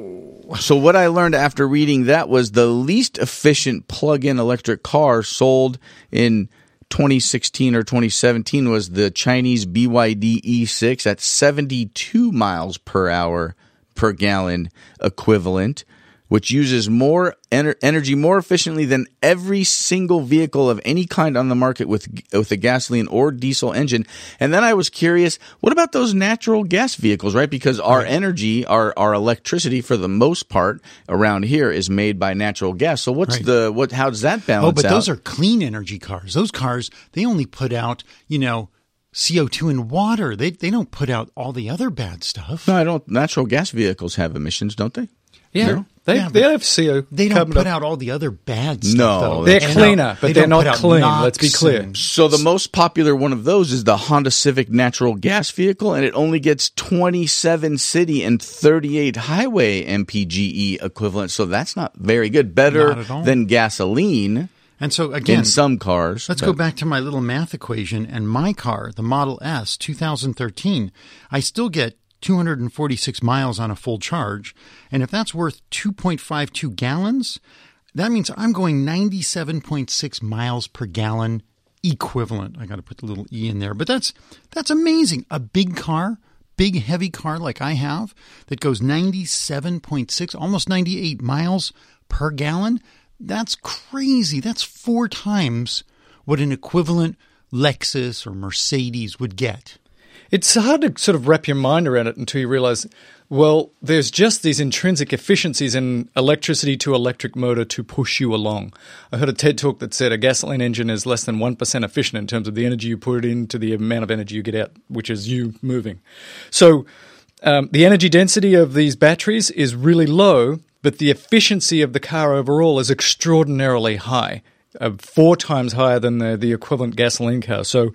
So what I learned after reading that was the least efficient plug-in electric car sold in 2016 or 2017 was the Chinese BYD E6 at 72 miles per hour per gallon equivalent, which uses more ener- energy more efficiently than every single vehicle of any kind on the market with with a gasoline or diesel engine. And then I was curious, what about those natural gas vehicles, right? Because our energy, our our electricity for the most part around here is made by natural gas. So what's Right. the what how does that balance Oh, but out? those are clean energy cars. Those cars, they only put out, you know, CO2 and water. They they don't put out all the other bad stuff. no, I don't. Natural gas vehicles have emissions, don't they? Yeah, No? they Yeah, they have CO. They don't put di- out all the other bad stuff. No, though. They're And cleaner, but they they're don't not put out clean. Let's be clear. So the most popular one of those is the Honda Civic natural gas vehicle, and it only gets 27 city and 38 highway MPGE equivalent. So that's not very good. Better Not at all. than gasoline And so again, in some cars. Let's but- go back to my little math equation and my car, the Model S 2013. I still get 246 miles on a full charge. And if that's worth 2.52 gallons, that means I'm going 97.6 miles per gallon equivalent. I got to put the little e in there, but that's that's amazing. A big car, big heavy car like I have that goes 97.6, almost 98 miles per gallon. That's crazy. That's four times what an equivalent Lexus or Mercedes would get. It's hard to sort of wrap your mind around it until you realize, well, there's just these intrinsic efficiencies in electricity to electric motor to push you along. I heard a TED talk that said a gasoline engine is less than 1% efficient in terms of the energy you put into the amount of energy you get out, which is you moving. So um, the energy density of these batteries is really low, but the efficiency of the car overall is extraordinarily high. Uh, four times higher than the, the equivalent gasoline car. So,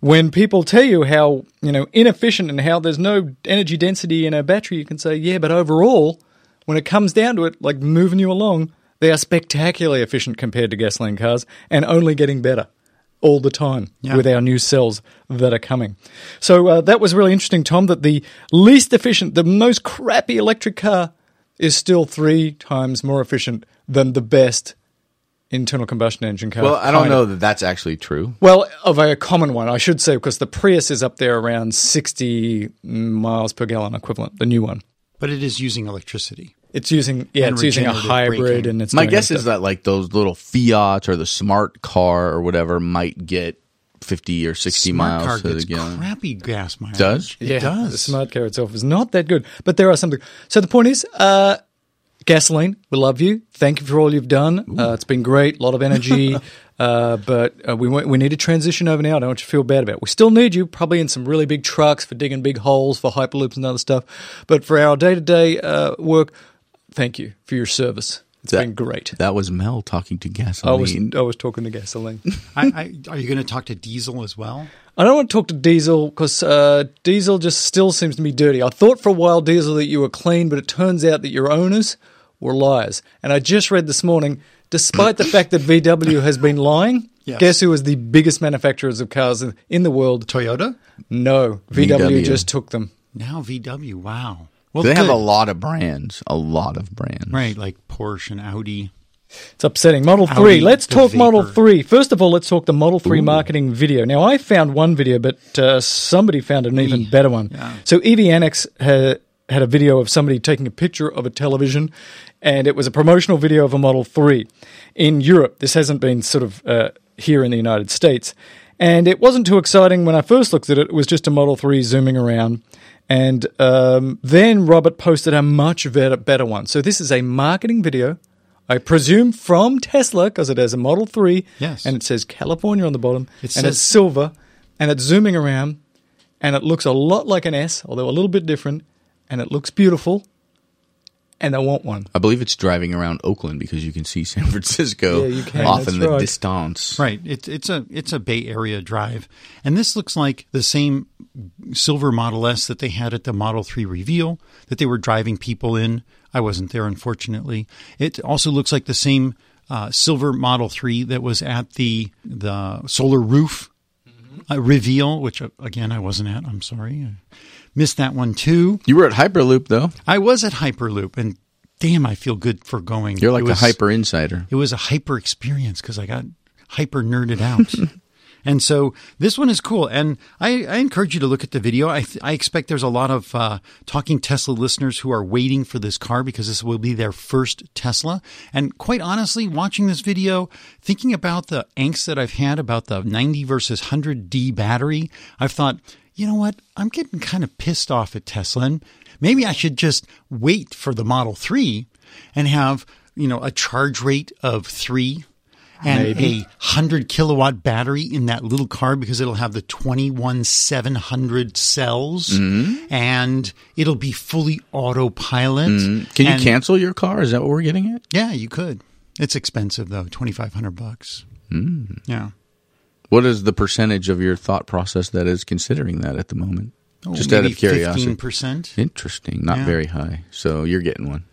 when people tell you how you know inefficient and how there's no energy density in a battery, you can say, yeah, but overall, when it comes down to it, like moving you along, they are spectacularly efficient compared to gasoline cars, and only getting better all the time Yeah. with our new cells that are coming. So uh, that was really interesting, Tom. That the least efficient, the most crappy electric car, is still three times more efficient than the best internal combustion engine car. Well, I don't know of. that that's actually true. Well, of a common one, I should say, because the Prius is up there around 60 miles per gallon equivalent, the new one. But it is using electricity. It's using yeah, And it's using a hybrid, braking. and it's My guess is stuff. that like those little Fiat or the smart car or whatever might get 50 or 60 Smart miles car to the gets gallon. crappy gas mileage. Does? It yeah, does. the smart car itself is not that good, but there are some. So the point is, uh, gasoline, we love you. Thank you for all you've done. Uh, it's been great, a lot of energy, *laughs* uh, but uh, we we need to transition over now. I don't want you to feel bad about it. We still need you, probably in some really big trucks for digging big holes for hyperloops and other stuff. But for our day to day work, thank you for your service. It's That- been great. That was Mel talking to I was gasoline. I was talking to gasoline. *laughs* I, I, are you going to talk to Diesel as well? I don't want to talk to Diesel because uh, Diesel just still seems to be dirty. I thought for a while, Diesel, that you were clean, but it turns out that your owners were liars. And I just read this morning, despite the fact that VW has been lying, Yes. guess who is the biggest manufacturers of cars in- in the world? Toyota? No, VW, VW. just took them. Now VW. Wow. Well, they have a lot of brands, a lot of brands. Right, like Porsche and Audi. It's upsetting. Model Audi, 3. Let's the talk Model 3. First of all, let's talk the Model 3 marketing video. Now, I found one video, but uh, somebody found an even better one. So, EVANNEX had, had a video of somebody taking a picture of a television, and it was a promotional video of a Model 3. In Europe, this hasn't been sort of uh, here in the United States. And it wasn't too exciting when I first looked at it. It was just a Model 3 zooming around. And um, then Robert posted a much better, better one. So, this is a marketing video. I presume from Tesla because it has a Model 3 Yes. and it says California on the bottom It and it's silver and it's zooming around and it looks a lot like an S, although a little bit different, and it looks beautiful. And I want one. I believe it's driving around Oakland because you can see San *laughs* Francisco Yeah, you can, off that's in the right. distance. Right. It's it's a it's a Bay Area drive, and this looks like the same silver Model S that they had at the Model Three reveal that they were driving people in. I wasn't there, unfortunately. It also looks like the same uh, silver Model Three that was at the the solar roof uh, reveal, which uh, again I wasn't at. I'm sorry, I missed that one too. You were at Hyperloop though. I was at Hyperloop, and damn, I feel good for going. You're like It a hyper insider. It was a hyper experience because I got hyper nerded out. *laughs* And so this one is cool, and I, I encourage you to look at the video. I, th- I expect there's a lot of uh, talking Tesla listeners who are waiting for this car because this will be their first Tesla. And quite honestly, watching this video, thinking about the angst that I've had about the 90 versus 100D battery, I've thought, you know what? I'm getting kind of pissed off at Tesla, and maybe I should just wait for the Model 3 and have you know a charge rate of three and Maybe. a 100 kilowatt battery in that little car because it'll have the 21700 cells and it'll be fully autopilot. Mm-hmm. Can you And- cancel your car? Is that what we're getting at? Yeah, you could. It's expensive though, 2500 bucks. Mm. Yeah. What is the percentage of your thought process that is considering that at the moment? Oh, Just out of curiosity. 15%. Interesting. Not Yeah. very high. So you're getting one.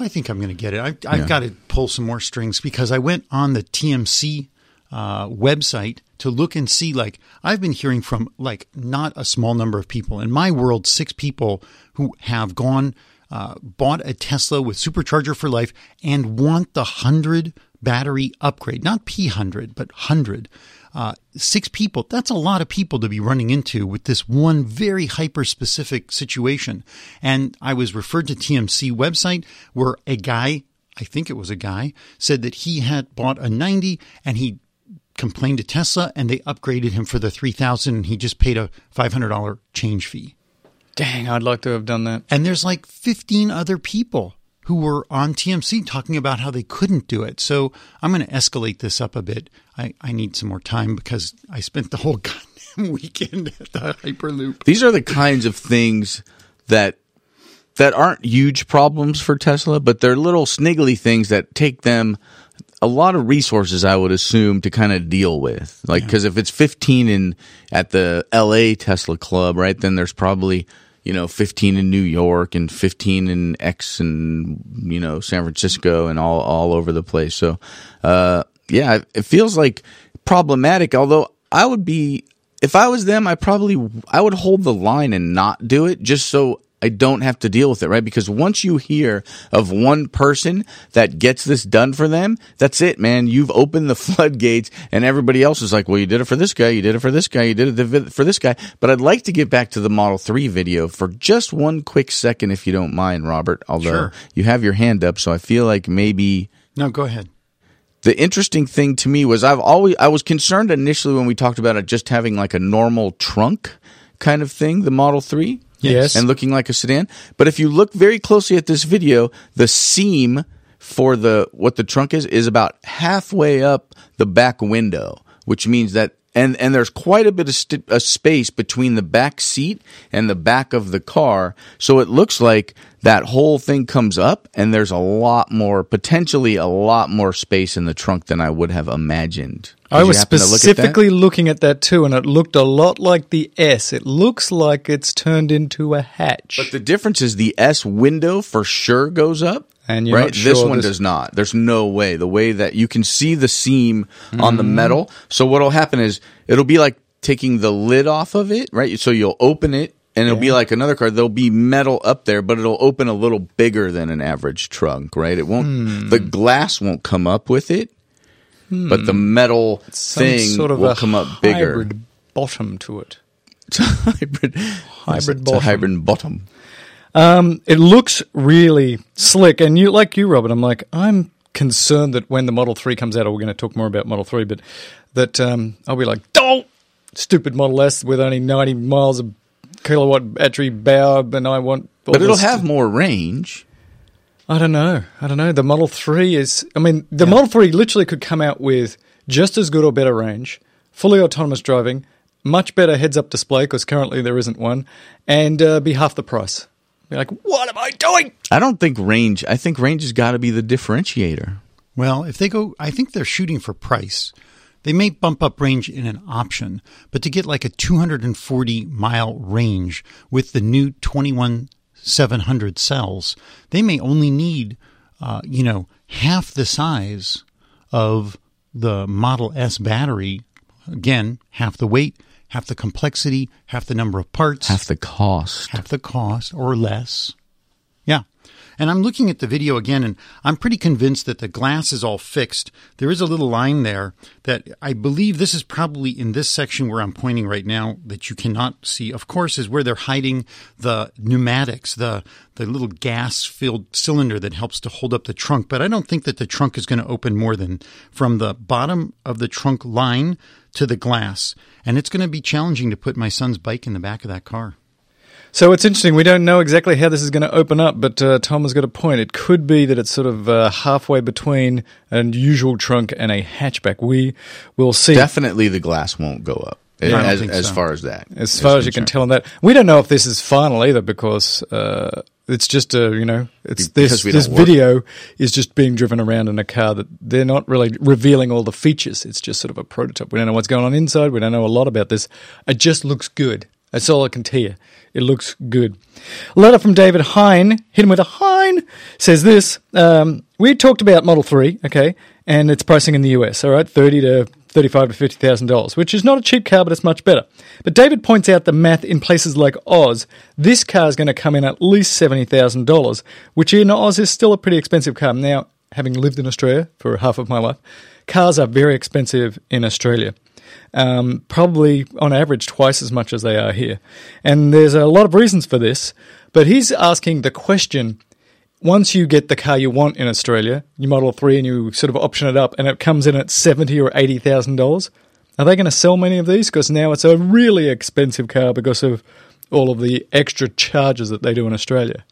I think I'm going to get it. I, I've Yeah. got to pull some more strings because I went on the TMC uh, website to look and see. Like I've been hearing from like not a small number of people in my world, six people who have gone uh, bought a Tesla with supercharger for life and want the hundred battery upgrade, not P hundred, but hundred. Uh, six people, that's a lot of people to be running into with this one very hyper specific situation. And I was referred to TMC website where a guy, I think it was a guy, said that he had bought a 90 and he complained to Tesla and they upgraded him for the 3000 and he just paid a $500 change fee. Dang, I'd like to have done that. And there's like 15 other people who were on TMC talking about how they couldn't do it. So I'm going to escalate this up a bit. I, I need some more time because I spent the whole *laughs* goddamn weekend at the Hyperloop. These are the kinds of things that that aren't huge problems for Tesla, but they're little sniggly things that take them a lot of resources, I would assume, to kind of deal with. Like, because if it's 15 in at the LA Tesla Club, right, then there's probably you know 15 in New York and 15 in X and you know San Francisco and all all over the place. So, uh, yeah, it feels like problematic. Although I would be if I was them, I probably I would hold the line and not do it just so I don't have to deal with it, right? Because once you hear of one person that gets this done for them, that's it, man. You've opened the *laughs* floodgates and everybody else is like, well, you did it for this guy, you did it for this guy, you did it for this guy. But I'd like to get back to the Model 3 video for just one quick second, if you don't mind, Robert. Although Sure. you have your hand up, so I feel like maybe No, go ahead. the interesting thing to me was I've always I was concerned initially when we talked about it just having like a normal trunk kind of thing, the Model 3. Yes. And looking like a sedan. But if you look very closely at this video, the seam for the what the trunk is is about halfway up the back window, which means that and and there's quite a bit of st- a space between the back seat and the back of the car, so it looks like that whole thing comes up, and there's a lot more, potentially a lot more space in the trunk than I would have imagined. Did I was to look at specifically looking at that too, and it looked a lot like the S. It looks like it's turned into a hatch. But the difference is the S window for sure goes up. And you're right, not this one this- does not. There's no way. The way that you can see the seam on the metal. So what'll happen is it'll be like taking the lid off of it, right? So you'll open it, and it'll be like another car. There'll be metal up there, but it'll open a little bigger than an average trunk, right? It won't. Hmm. The glass won't come up with it, but the metal Some thing sort of will come up bigger. hybrid bottom to it. It's *laughs* a hybrid. Hybrid it's a bottom. hybrid bottom. Um, it looks really slick, and you like you, Robert. I'm like, I'm concerned that when the Model Three comes out, we're going to talk more about Model Three, but that um, I'll be like, don't stupid Model S with only 90 miles of kilowatt battery power, and I want. all But it'll have more range. I don't know. I don't know. The Model 3 is. I mean, the Model 3 literally could come out with just as good or better range, fully autonomous driving, much better heads up display, because currently there isn't one, and uh, be half the price. Be like, what am I doing? I don't think range. I think range has got to be the differentiator. Well, if they go, I think they're shooting for price. They may bump up range in an option, but to get like a 240 mile range with the new 21700 cells, they may only need uh, you know, half the size of the Model S battery. Again, half the weight, half the complexity, half the number of parts, Half the cost. half the cost or less. And I'm looking at the video again and I'm pretty convinced that the glass is all fixed. There is a little line there that I believe this is probably in this section where I'm pointing right now that you cannot see. Of course, is where they're hiding the pneumatics, the the little gas filled cylinder that helps to hold up the trunk. But I don't think that the trunk is going to open more than from the bottom of the trunk line to the glass. And it's going to be challenging to put my son's bike in the back of that car. So it's interesting. We don't know exactly how this is going to open up, but uh, Tom has got a point. It could be that it's sort of uh, halfway between an usual trunk and a hatchback. We will see. Definitely the glass won't go up. Don't as think as far as that. as far as you can tell on that, we don't know if this is final either because uh, it's just a you know it's Because this this work. video is just being driven around in a car that they're not really revealing all the features. It's just sort of a prototype. We don't know what's going on inside. We don't know a lot about this. It just looks good. That's all I can tell you. It looks good. A letter from David Hine, hit him with a Hine, says this. Um, we talked about Model 3, okay, and its pricing in the US, all right, 30 to 35 to $50,000, which is not a cheap car, but it's much better. But David points out the math in places like Oz. This car is going to come in at least $70,000, which in Oz is still a pretty expensive car. Now, having lived in Australia for half of my life, cars are very expensive in Australia um, probably on average twice as much as they are here. And there's a lot of reasons for this, but he's asking the question once you get the car you want in Australia, you Model 3 and you sort of option it up and it comes in at seventy or $80,000, are they going to sell many of these? Because now it's a really expensive car because of all of the extra charges that they do in Australia.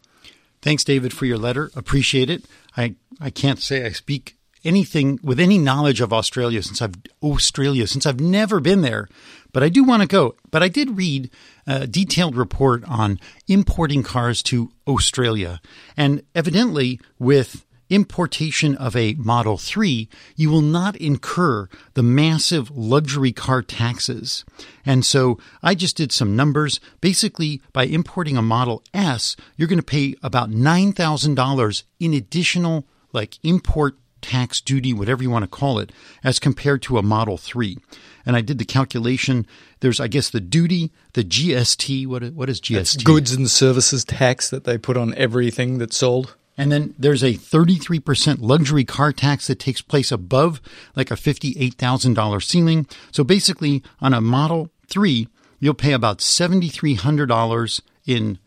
Thanks, David, for your letter. Appreciate it. I, I can't say I speak anything with any knowledge of Australia since I've Australia since I've never been there, but I do want to go. But I did read a detailed report on importing cars to Australia, and evidently with importation of a Model 3, you will not incur the massive luxury car taxes. And so I just did some numbers. Basically, by importing a Model S, you're going to pay about $9,000 in additional like import tax duty, whatever you want to call it, as compared to a Model 3. And I did the calculation. There's, I guess, the duty, the GST. What, what is GST? Goods and services tax that they put on everything that's sold. And then there's a 33% luxury car tax that takes place above like a $58,000 ceiling. So basically, on a Model 3, you'll pay about $7,300 in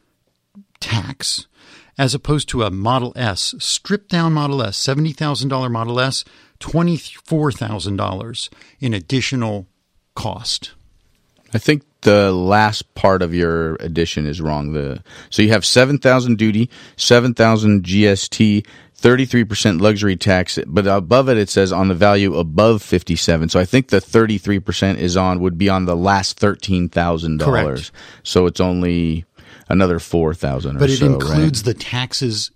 tax as opposed to a Model S, stripped down Model S, $70,000 Model S, $24,000 in additional cost. I think the last part of your addition is wrong. The so you have seven thousand duty, seven thousand GST, thirty three percent luxury tax, but above it it says on the value above fifty seven. So I think the thirty three percent is on would be on the last thirteen thousand dollars. So it's only another four thousand. But it so, includes right? the taxes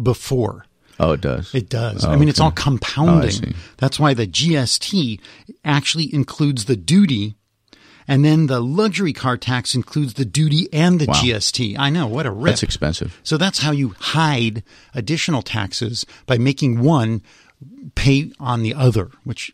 before. Oh, it does. It does. Oh, I mean, it's all compounding. Oh, see. That's why the GST actually includes the duty, and then the luxury car tax includes the duty and the Wow. GST. I know what a rip. That's expensive. So that's how you hide additional taxes by making one pay on the other, which,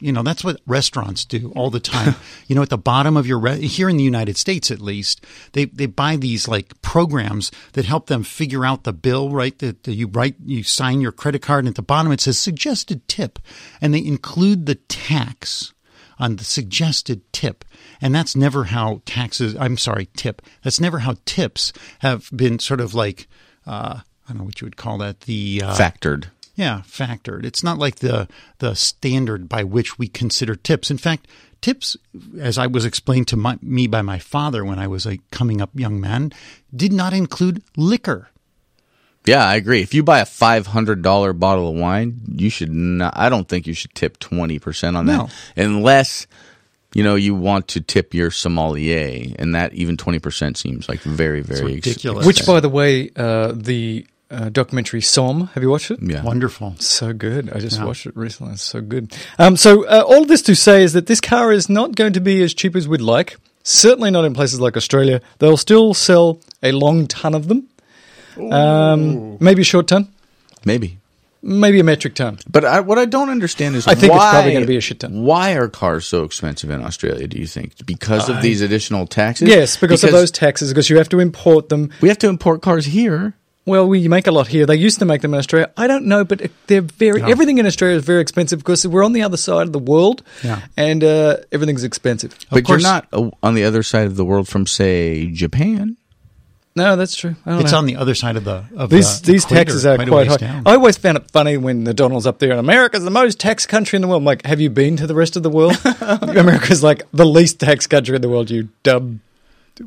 you know, that's what restaurants do all the time. you know, at the bottom of your, re- here in the United States at least, they, they buy these like programs that help them figure out the bill, right? That that you write, you sign your credit card and at the bottom it says suggested tip and they include the tax on the suggested tip. And that's never how taxes, I'm sorry, tip. That's never how tips have been sort of like, uh, I don't know what you would call that, the uh, Factored. Yeah, factored. It's not like the the standard by which we consider tips. In fact, tips, as I was explained to my, me by my father when I was a coming up young man, did not include liquor. Yeah, I agree. If you buy a five hundred dollar bottle of wine, you should not. I don't think you should tip twenty percent on No. that, unless you know you want to tip your sommelier, and that even twenty percent seems like very, very ex- ridiculous. Which, by the way, uh, the uh, documentary Somm, have you watched it? yeah, Wonderful. So good. I just Yeah. watched it recently. It's so good. Um, so uh, all this to say is that this car is not going to be as cheap as we'd like. Certainly not in places like Australia. They'll still sell a long ton of them. Um, maybe a short ton. maybe. maybe a metric ton. But I, what I don't understand is I think it's probably gonna be a shit ton. Why are cars so expensive in Australia? Do you think because of these additional taxes? Yes, because, of those taxes, because you have to import them. we have to import cars here. Well, we make a lot here. They used to make them in Australia. I don't know, but they're very. Everything in Australia is very expensive because we're on the other side of the world, Yeah. and uh, everything's expensive. But course- you're not uh, on the other side of the world from, say, Japan. No, that's true. I don't It's know. on the other side of the of These the these equator, taxes are a quite high. down. I always found it funny when the Donald's up there and America's the most tax country in the world. I'm like, have you been to the rest of the world? *laughs* America's like the least tax country in the world. You dumb.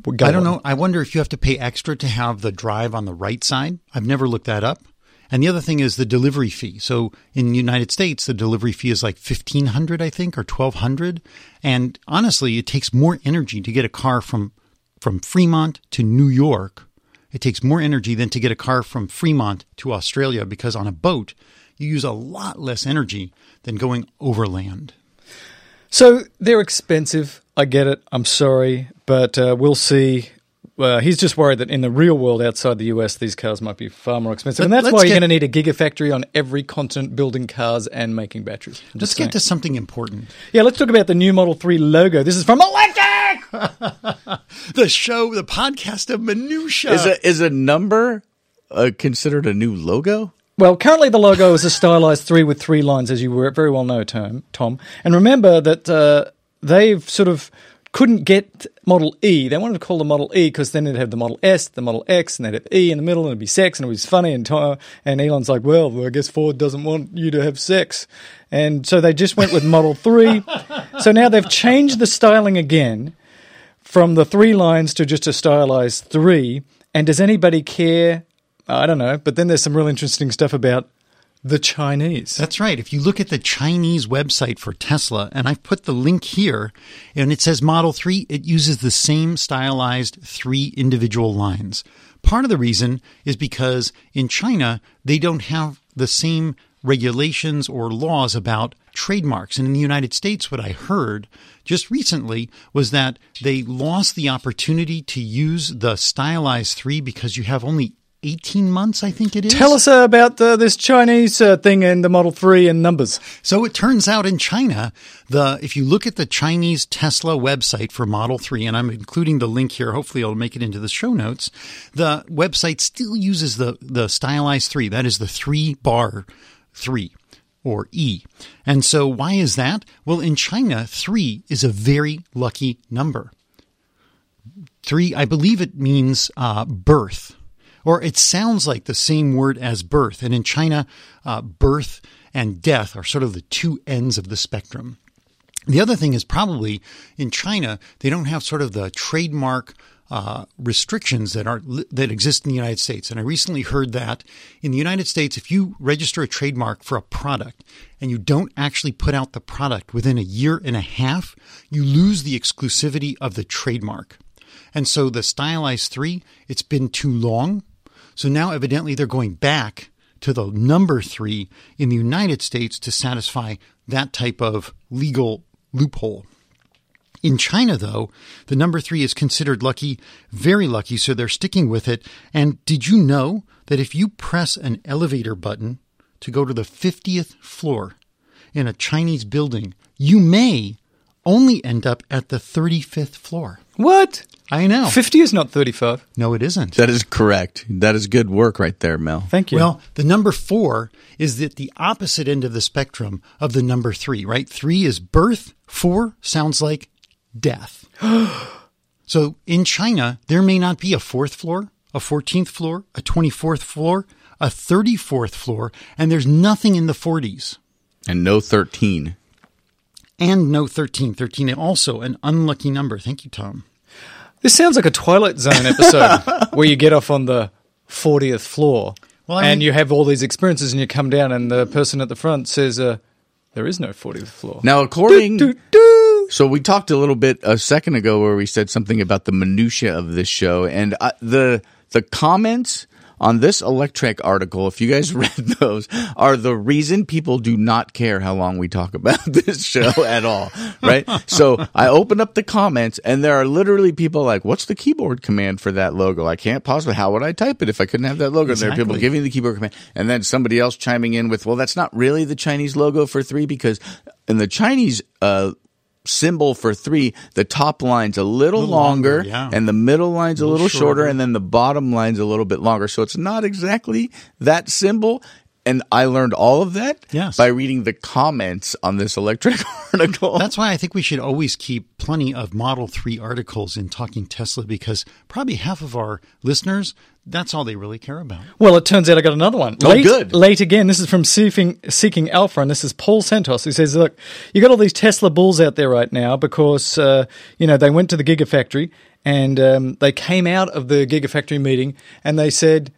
Go I don't on. know. I wonder if you have to pay extra to have the drive on the right side. I've never looked that up. And the other thing is the delivery fee. So in the United States, the delivery fee is like fifteen hundred, I think, or twelve hundred. And honestly, it takes more energy to get a car from from Fremont to New York. It takes more energy than to get a car from Fremont to Australia because on a boat you use a lot less energy than going overland. So they're expensive. I get it. I'm sorry, but uh, we'll see. Uh, he's just worried that in the real world outside the US, these cars might be far more expensive, and Let- that's let's why you're get- going to need a gigafactory on every continent building cars and making batteries. I'm Let's just get to something important. yeah. Let's talk about the new Model Three logo. This is from Electrek. *laughs* The show, the podcast of minutia. Is a is a number uh, considered a new logo? Well, currently the logo is a stylized three with three lines, as you were very well know, Tom. Tom, and remember that uh, they've sort of couldn't get Model E. They wanted to call the Model E because then it'd have the Model S, the Model X, and they'd have E in the middle, and it'd be sex, and it was funny. And and Elon's like, "Well, I guess Ford doesn't want you to have sex," and so they just went with Model Three. *laughs* so now they've changed the styling again from the three lines to just a stylized three. And does anybody care? I don't know. But then there's some real interesting stuff about the Chinese. That's right. If you look at the Chinese website for Tesla, and I've put the link here, and it says Model 3, it uses the same stylized three individual lines. Part of the reason is because in China, they don't have the same regulations or laws about trademarks. And in the United States, what I heard just recently was that they lost the opportunity to use the stylized three because you have only 18 months, I think it is. Tell us uh, about uh, this Chinese uh, thing and the Model 3 and numbers. So it turns out in China, the if you look at the Chinese Tesla website for Model 3 and I'm including the link here, hopefully I'll make it into the show notes, the website still uses the the stylized 3. That is the 3 bar 3 or E. And so why is that? Well, in China, 3 is a very lucky number. 3, I believe it means uh, birth or it sounds like the same word as birth. And in China, uh, birth and death are sort of the two ends of the spectrum. The other thing is probably in China, they don't have sort of the trademark uh, restrictions that are that exist in the United States. And I recently heard that in the United States, if you register a trademark for a product and you don't actually put out the product within a year and a half, you lose the exclusivity of the trademark. And so the stylized three, it's been too long. So now evidently they're going back to the number three in the United States to satisfy that type of legal loophole. In China, though, the number three is considered lucky, very lucky, so they're sticking with it. And did you know that if you press an elevator button to go to the 50th floor in a Chinese building, you may only end up at the 35th floor? What? I know. 50 is not 35. No, it isn't. That is correct. That is good work right there, Mel. Thank you. Well, the number four is at the opposite end of the spectrum of the number three, right? Three is birth, four sounds like death. *gasps* so in China, there may not be a fourth floor, a 14th floor, a 24th floor, a 34th floor, and there's nothing in the 40s. And no 13. And no 13. 13 also an unlucky number. Thank you, Tom. This sounds like a Twilight Zone episode *laughs* where you get off on the 40th floor Well, I and you have all these experiences and you come down and the person at the front says, uh, there is no 40th floor. Now, according. Doo, doo. So we talked a little bit a second ago where we said something about the minutia of this show, and uh, the the comments on this Electrek article, if you guys *laughs* read those, are the reason people do not care how long we talk about *laughs* this show at all, right? so I open up the comments and there are literally people like, what's the keyboard command for that logo? I can't possibly, how would I type it if I couldn't have that logo? And there are people giving the keyboard command and then somebody else chiming in with, well, that's not really the Chinese logo for three because in the Chinese, uh, symbol for three, the top line's a little, Little longer, longer, yeah. and the middle line's a little little, shorter, shorter. and then the bottom line's a little bit longer. So it's not exactly that symbol. And I learned all of that Yes. by reading the comments on this Electrek *laughs* article. That's why I think we should always keep plenty of Model 3 articles in Talking Tesla because probably half of our listeners, that's all they really care about. Well, it turns out I got another one. Oh, late, good. Late again. This is from Seeking, Seeking Alpha, and this is Paul Santos who says, "Look, you got all these Tesla bulls out there right now because uh, you know they went to the Gigafactory and um, they came out of the Gigafactory meeting and they said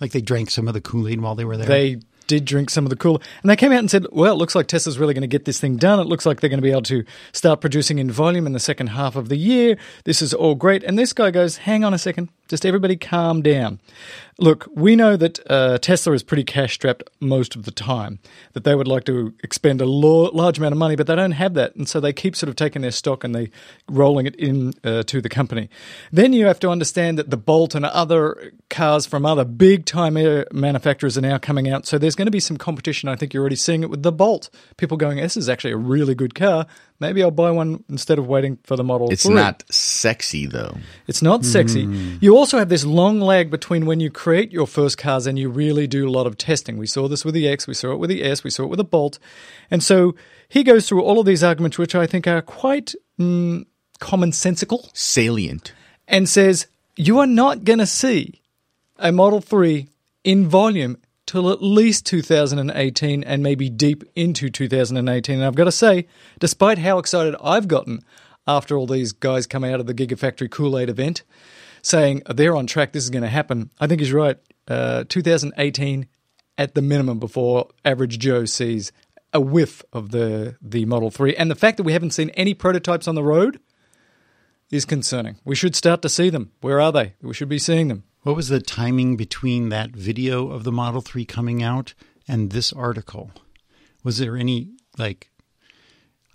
Like they drank some of the Kool Aid while they were there. they did drink some of the cooler. And they came out and said, well, it looks like Tesla's really going to get this thing done. It looks like they're going to be able to start producing in volume in the second half of the year. This is all great. And this guy goes, hang on a second. Just everybody calm down. Look, we know that uh, Tesla is pretty cash strapped most of the time, that they would like to expend a lo- large amount of money, but they don't have that. And so they keep sort of taking their stock and they rolling it in uh, to the company. Then you have to understand that the Bolt and other cars from other big time manufacturers are now coming out. So there's going to be some competition. I think you're already seeing it with the Bolt. People going, this is actually a really good car. Maybe I'll buy one instead of waiting for the Model it's 3. not sexy though. It's not sexy. You also have this long lag between when you create your first cars and you really do a lot of testing. We saw this with the X, we saw it with the S, we saw it with the Bolt. And so he goes through all of these arguments, which I think are quite mm, commonsensical, Salient. and says, You are not going to see a Model 3 in volume till at least 2018 and maybe deep into 2018. And I've got to say, despite how excited I've gotten after all these guys come out of the Gigafactory Kool Aid event saying they're on track, this is going to happen, I think he's right. Uh, 2018 at the minimum before average Joe sees a whiff of the, the Model 3. And the fact that we haven't seen any prototypes on the road is concerning. We should start to see them. Where are they? We should be seeing them. What was the timing between that video of the Model 3 coming out and this article? Was there any like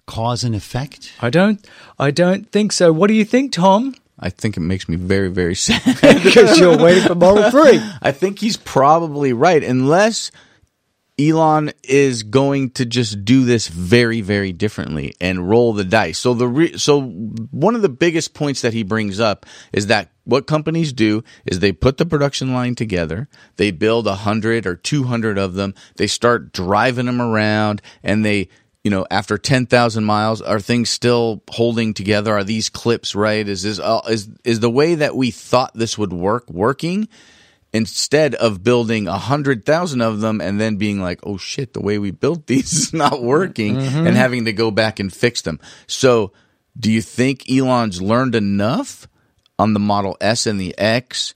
cause and effect? I don't I don't think so. What do you think, Tom? I think it makes me very, very *laughs* sad. Because you're waiting for Model 3. I think he's probably right, unless Elon is going to just do this very, very differently and roll the dice. So the re- so one of the biggest points that he brings up is that what companies do is they put the production line together, they build a hundred or two hundred of them, they start driving them around, and they you know, after 10,000 miles, are things still holding together? Are these clips right? Is this, uh, is, is the way that we thought this would work working? Instead of building a hundred thousand of them and then being like, oh shit, the way we built these *laughs* is not working mm-hmm. and having to go back and fix them. So do you think Elon's learned enough on the Model S and the X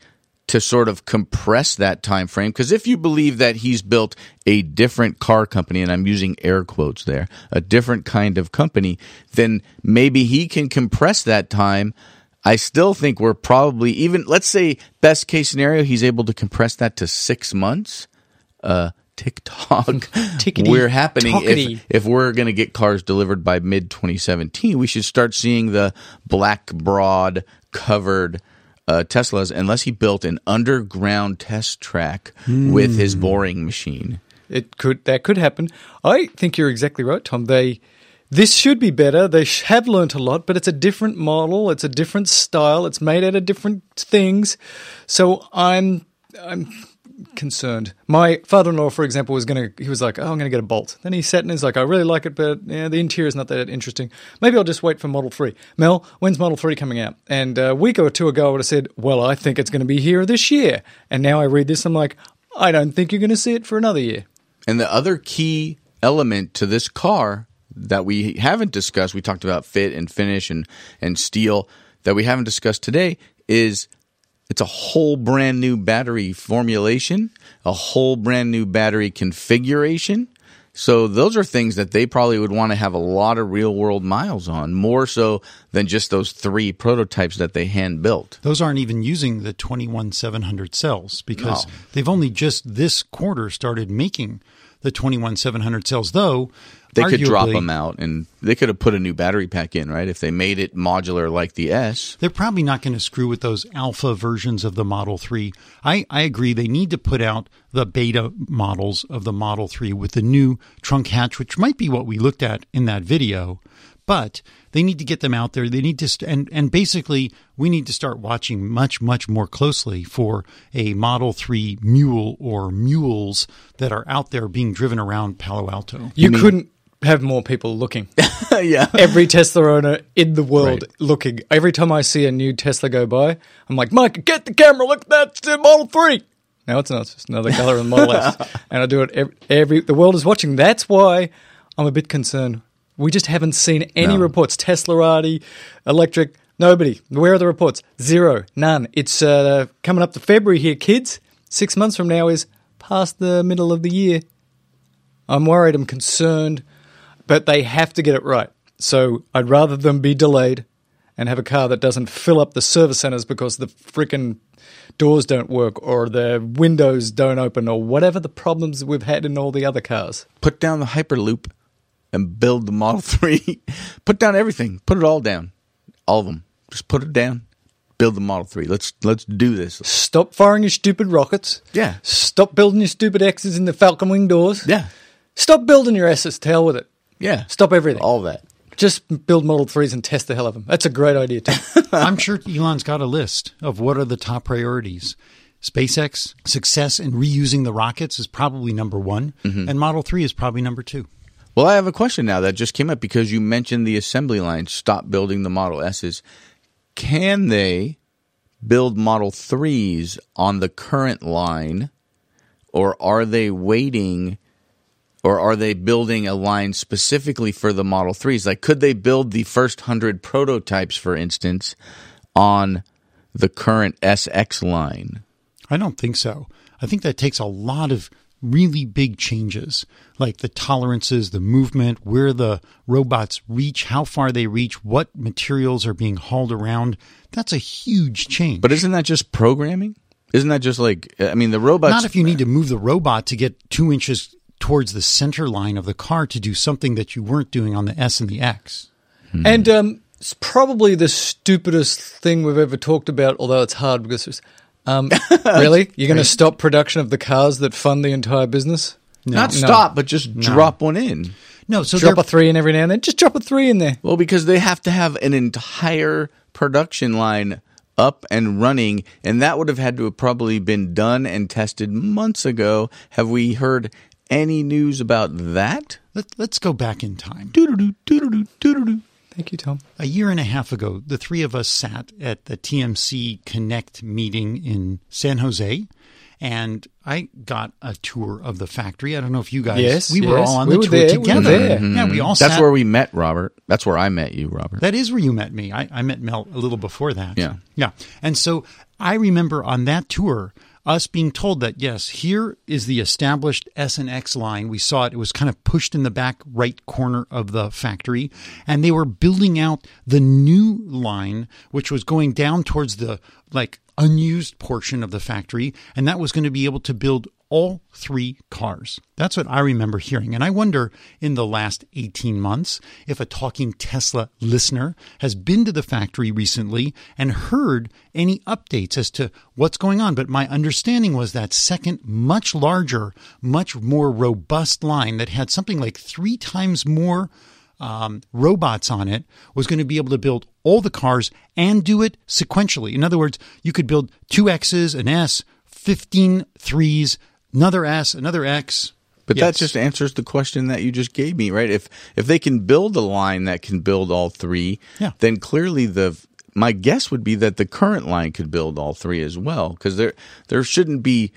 to sort of compress that time frame because if you believe that he's built a different car company and I'm using air quotes there a different kind of company then maybe he can compress that time I still think we're probably even let's say best case scenario he's able to compress that to 6 months uh TikTok *laughs* Tickety we're happening tockety. if if we're going to get cars delivered by mid 2017 we should start seeing the black broad covered uh, Teslas unless he built an underground test track with his boring machine. It could that could happen. I think you're exactly right, Tom. They this should be better. They have learnt a lot, but it's a different model. It's a different style. It's made out of different things. So I'm I'm concerned. My father-in-law, for example, was gonna. He was like, "Oh, I'm gonna get a Bolt." Then he sat and he's like, "I really like it, but yeah, the interior is not that interesting. Maybe I'll just wait for Model 3." Mel, when's Model 3 coming out? And a week or two ago, I would have said, "Well, I think it's going to be here this year." And now I read this, I'm like, "I don't think you're going to see it for another year." And the other key element to this car that we haven't discussed, we talked about fit and finish and, and steel, that we haven't discussed today is it's a whole brand new battery formulation, a whole brand new battery configuration. So those are things that they probably would want to have a lot of real world miles on, more so than just those three prototypes that they hand built. Those aren't even using the 21700 cells because No. they've only just this quarter started making the 21700 cells, though. They could drop them out and they could have put a new battery pack in, right? If they made it modular like the S. They're probably not going to screw with those alpha versions of the Model 3. I, I agree. They need to put out the beta models of the Model 3 with the new trunk hatch, which might be what we looked at in that video. But they need to get them out there. They need to, st- and, and basically, we need to start watching much, much more closely for a Model 3 mule or mules that are out there being driven around Palo Alto. You couldn't have more people looking. *laughs* yeah. Every Tesla owner in the world Right. looking. Every time I see a new Tesla go by, I'm like, Mike, get the camera. Look at that. It's the Model 3. No, it's not. It's just another color in the Model S. *laughs* And I do it every, every, the world is watching. That's why I'm a bit concerned. We just haven't seen any No. reports. Teslarati, Electrek, nobody. Where are the reports? Zero. None. It's uh, coming up to February here, kids. Six months from now is past the middle of the year. I'm worried, I'm concerned, but they have to get it right. So I'd rather them be delayed and have a car that doesn't fill up the service centers because the freaking doors don't work or the windows don't open or whatever the problems we've had in all the other cars. Put down the Hyperloop and build the Model *laughs* 3. put down everything. Put it all down. All of them. Just put it down. Build the Model 3. Let's let's do this. Stop firing your stupid rockets. Yeah. Stop building your stupid X's in the Falcon Wing doors. Yeah. Stop building your S's. To hell with it. Yeah. Stop everything. All that. Just build Model 3s and test the hell of them. That's a great idea, too. *laughs* I'm sure Elon's got a list of what are the top priorities. SpaceX success in reusing the rockets is probably number one, mm-hmm. and Model 3 is probably number two. Well, I have a question now that just came up because you mentioned the assembly line. Stop building the Model S's. Can they build Model 3s on the current line, or are they waiting, or are they building a line specifically for the Model 3s? Like, could they build the first 100 prototypes, for instance, on the current SX line? I don't think so. I think that takes a lot of really big changes, like the tolerances, the movement, where the robots reach, how far they reach, what materials are being hauled around. That's a huge change. But isn't that just programming? Isn't that just like, I mean, the robots. Not if you need to move the robot to get two inches towards the center line of the car to do something that you weren't doing on the S and the X. And um, it's probably the stupidest thing we've ever talked about, although it's hard because it's. Um, *laughs* really? You're going to stop production of the cars that fund the entire business? Not No. stop, but just drop one in. No, so drop a three in every now and then. Just drop a three in there. Well, because they have to have an entire production line up and running, and that would have had to have probably been done and tested months ago. Have we heard any news about that? Let, let's go back in time. Doo-doo-doo, doo-doo-doo, doo-doo-doo. Thank you, Tom. A year and a half ago, the three of us sat at the TMC Connect meeting in San Jose, and I got a tour of the factory. I don't know if you guys, Yes, we were yes, all on we the were tour there, we were together. there. Yeah, we mm-hmm. all That's sat. where we met, Robert. That's where I met you, Robert. That is where you met me. I, I met Mel a little before that. Yeah. Yeah. And so I remember on that tour, us being told that, yes, here is the established S and X line. We saw it. It was kind of pushed in the back right corner of the factory. And they were building out the new line, which was going down towards the like unused portion of the factory. And that was going to be able to build all three cars. That's what I remember hearing. And I wonder in the last 18 months if a talking Tesla listener has been to the factory recently and heard any updates as to what's going on. But my understanding was that second, much larger, much more robust line that had something like three times more um, robots on it was going to be able to build all the cars and do it sequentially. In other words, you could build two X's, an S, 15 threes, another S, another X. But Yes. that just answers the question that you just gave me, right? If if they can build a line that can build all three, Yeah. then clearly the my guess would be that the current line could build all three as well, because there there shouldn't be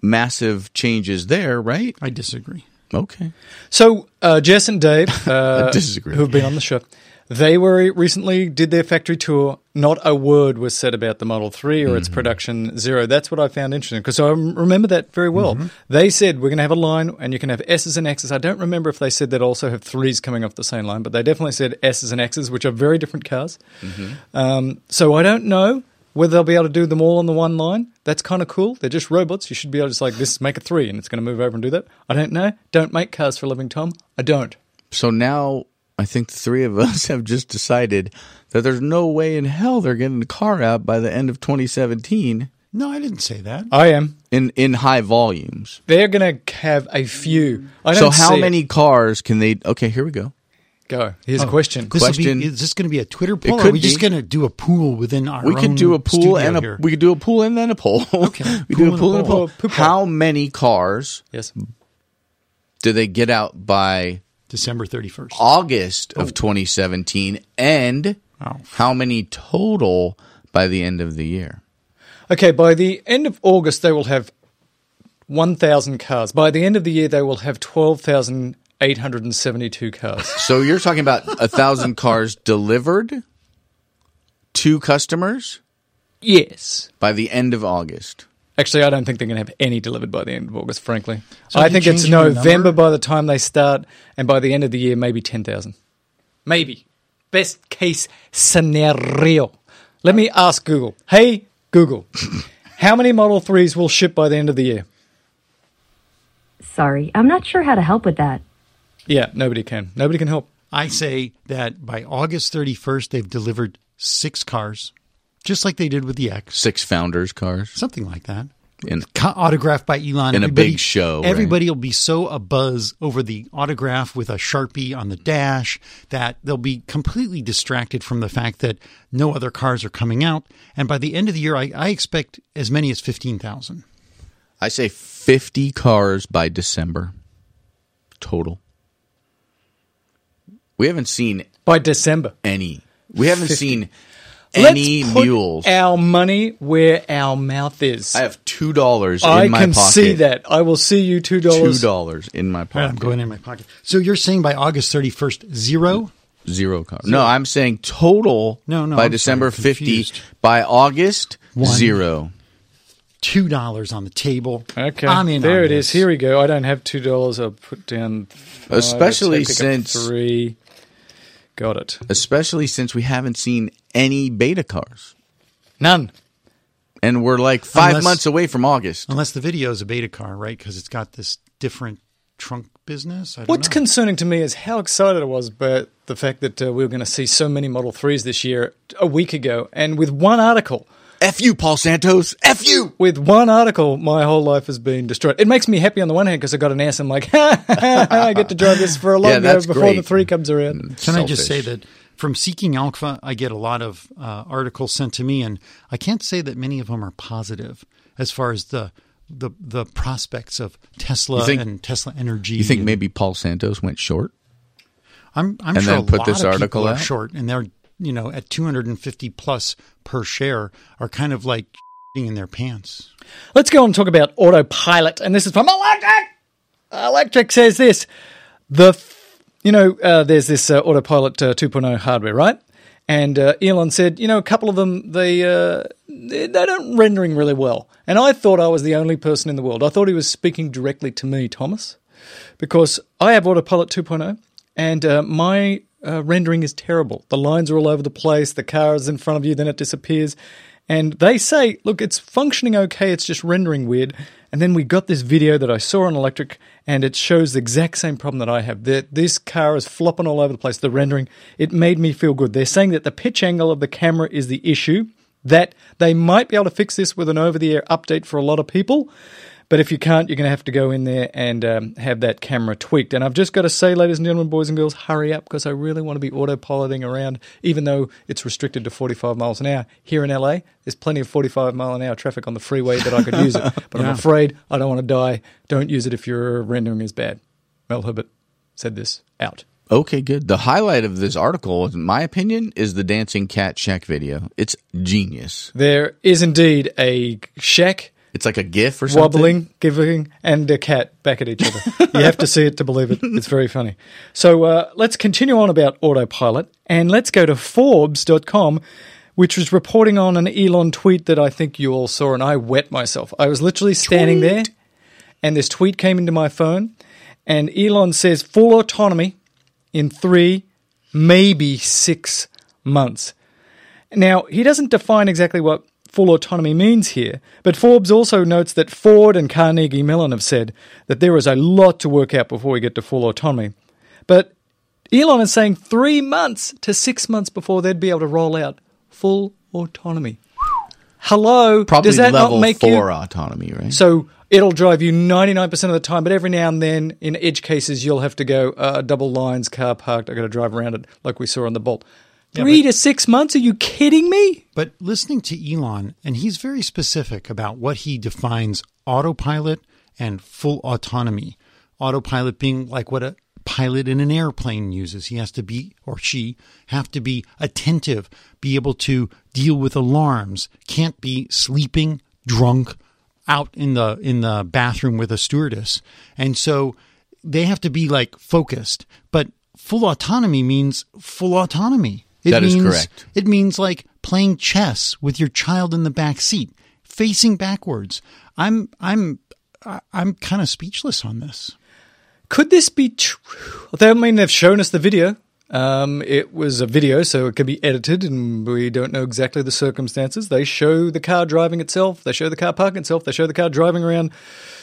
massive changes there, right? I disagree. Okay. So uh, Jess and Dave, *laughs* uh, disagree. who have been on the show, They were recently did their factory tour. Not a word was said about the Model 3 or its mm-hmm. production zero. That's what I found interesting because I remember that very well. Mm-hmm. They said we're going to have a line and you can have S's and X's. I don't remember if they said they'd also have threes coming off the same line, but they definitely said S's and X's, which are very different cars. Mm-hmm. Um, so I don't know whether they'll be able to do them all on the one line. That's kind of cool. They're just robots. You should be able to just like this, make a three, and it's going to move over and do that. I don't know. Don't make cars for a living, Tom. I don't. So now I think the three of *laughs* us have just decided that there's no way in hell they're getting the car out by the end of 2017 No, I didn't say that. I am. in in high volumes. They're going to have a few. I So don't how see it. many cars can they? Okay, here we go. Go. Here's a oh, question. This will Question. be, is this going to be a Twitter poll? Or could are we just be. going to do a pool within our We own could do a pool and a here? we could do a pool and then a poll. *laughs* Okay. we do a Pool pool and and a a poll. poll. How many cars Yes. do they get out by December 31st. August of 2017 and Oh. how many total by the end of the year? Okay, by the end of August, they will have 1,000 cars. By the end of the year, they will have 12,872 cars. So you're talking about a thousand *laughs* cars delivered to customers yes. by the end of August. Actually, I don't think they're going to have any delivered by the end of August, frankly. So I think it's November by the time they start, and by the end of the year, maybe 10,000. Maybe. Best case scenario. Let me ask Google. Hey, Google, *coughs* how many Model 3s will ship by the end of the year? Sorry, I'm not sure how to help with that. Yeah, nobody can. Nobody can help. I say that by August 31st, they've delivered six cars, just like they did with the X, Six founders cars something like that. in autographed by Elon. In a Everybody- big show, right? Everybody will be so abuzz over the autograph with a sharpie on the dash that they'll be completely distracted from the fact that no other cars are coming out. And by the end of the year, I, I expect as many as fifteen thousand. I say 50 cars by December total. We haven't seen By December. any. We haven't 50. seen any Let's put mules. our money where our mouth is. I have two dollars in I my can see that. I will see you two dollars. Two dollars. dollars in my pocket. I'm going in my pocket. So you're saying by August 31st, zero? Zero cars. No, I'm saying total. No, no, By I'm December sorry, fifty. By August One. zero. Two dollars on the table. Okay, I'm in there on it is. this. Here we go. I don't have two dollars. I'll put down, five. Especially Let's say pick up since- three. Got it. Especially since we haven't seen any beta cars, None. and we're like five Unless- months away from August. Unless the video is a beta car, right? Because it's got this different trunk business. I don't What's know. concerning to me is how excited I was about the fact that uh, we were going to see so many Model 3s this year a week ago. And with one article, F you, Paul Santos. F you. with one article, my whole life has been destroyed. It makes me happy on the one hand because I got an ass. I'm like, *laughs* I get to drive this for a Yeah, long that's before great. the 3 comes around. Can I just say that from Seeking Alpha, I get a lot of uh, articles sent to me, and I can't say that many of them are positive as far as the the, the prospects of Tesla think- and Tesla Energy. You think and- maybe Paul Santos went short? I'm, I'm and sure then a put lot this of article people are out? short, and they're you know at 250 plus per share are kind of like *laughs* in their pants. Let's go and talk about autopilot. And this is from Electrek. Electrek says this: the f- you know uh, there's this uh, autopilot uh, 2.0 hardware, right? And uh, Elon said, you know, a couple of them they uh, they they don't rendering really well. And I thought I was the only person in the world. I thought he was speaking directly to me, Thomas, because I have autopilot 2.0, and uh, my rendering is terrible. The lines are all over the place. The car is in front of you, then it disappears. And they say, look, it's functioning okay, it's just rendering weird. And then we got this video that I saw on Electrek, and it shows the exact same problem that I have. That this car is flopping all over the place, the rendering. It made me feel good. They're saying that the pitch angle of the camera is the issue, that they might be able to fix this with an over the air update for a lot of people. But if you can't, you're going to have to go in there and um, have that camera tweaked. And I've just got to say, ladies and gentlemen, boys and girls, hurry up because I really want to be autopiloting around, even though it's restricted to 45 miles an hour. Here in LA, there's plenty of 45 mile an hour traffic on the freeway that I could use it. *laughs* But I'm afraid I don't want to die. Don't use it if your rendering is bad. Mel Herbert said this out. Okay, good. The highlight of this article, in my opinion, is the dancing cat shack video. It's genius. There is indeed a shack It's like a GIF or something. wobbling, giving, and a cat back at each other. you have to see it to believe it. It's very funny. So uh, let's continue on about autopilot and let's go to Forbes.com, which was reporting on an Elon tweet that I think you all saw, and I wet myself. I was literally standing there, and this tweet came into my phone, and Elon says full autonomy in three, maybe six months. Now, he doesn't define exactly what full autonomy means here, but Forbes also notes that Ford and Carnegie Mellon have said that there is a lot to work out before we get to full autonomy. But Elon is saying three months to six months before they'd be able to roll out full autonomy. Hello, Probably does that level not make four you? autonomy, right? So it'll drive you 99% of the time, but every now and then, in edge cases, you'll have to go uh, double lines, car parked. i got to drive around it like we saw on the Bolt. Three to six months? Are you kidding me? But listening to Elon, and he's very specific about what he defines autopilot and full autonomy. Autopilot being like what a pilot in an airplane uses. He has to be, or she, have to be attentive, be able to deal with alarms, can't be sleeping, drunk, out in the in the bathroom with a stewardess. And so they have to be like focused. But full autonomy means full autonomy. It That is means, correct. It means like playing chess with your child in the back seat, facing backwards. I'm I'm I- I'm kind of speechless on this. Could this be true? I mean, they've shown us the video. Um, it was a video, so it could be edited, and we don't know exactly the circumstances. They show the car driving itself. They show the car parking itself. They show the car driving around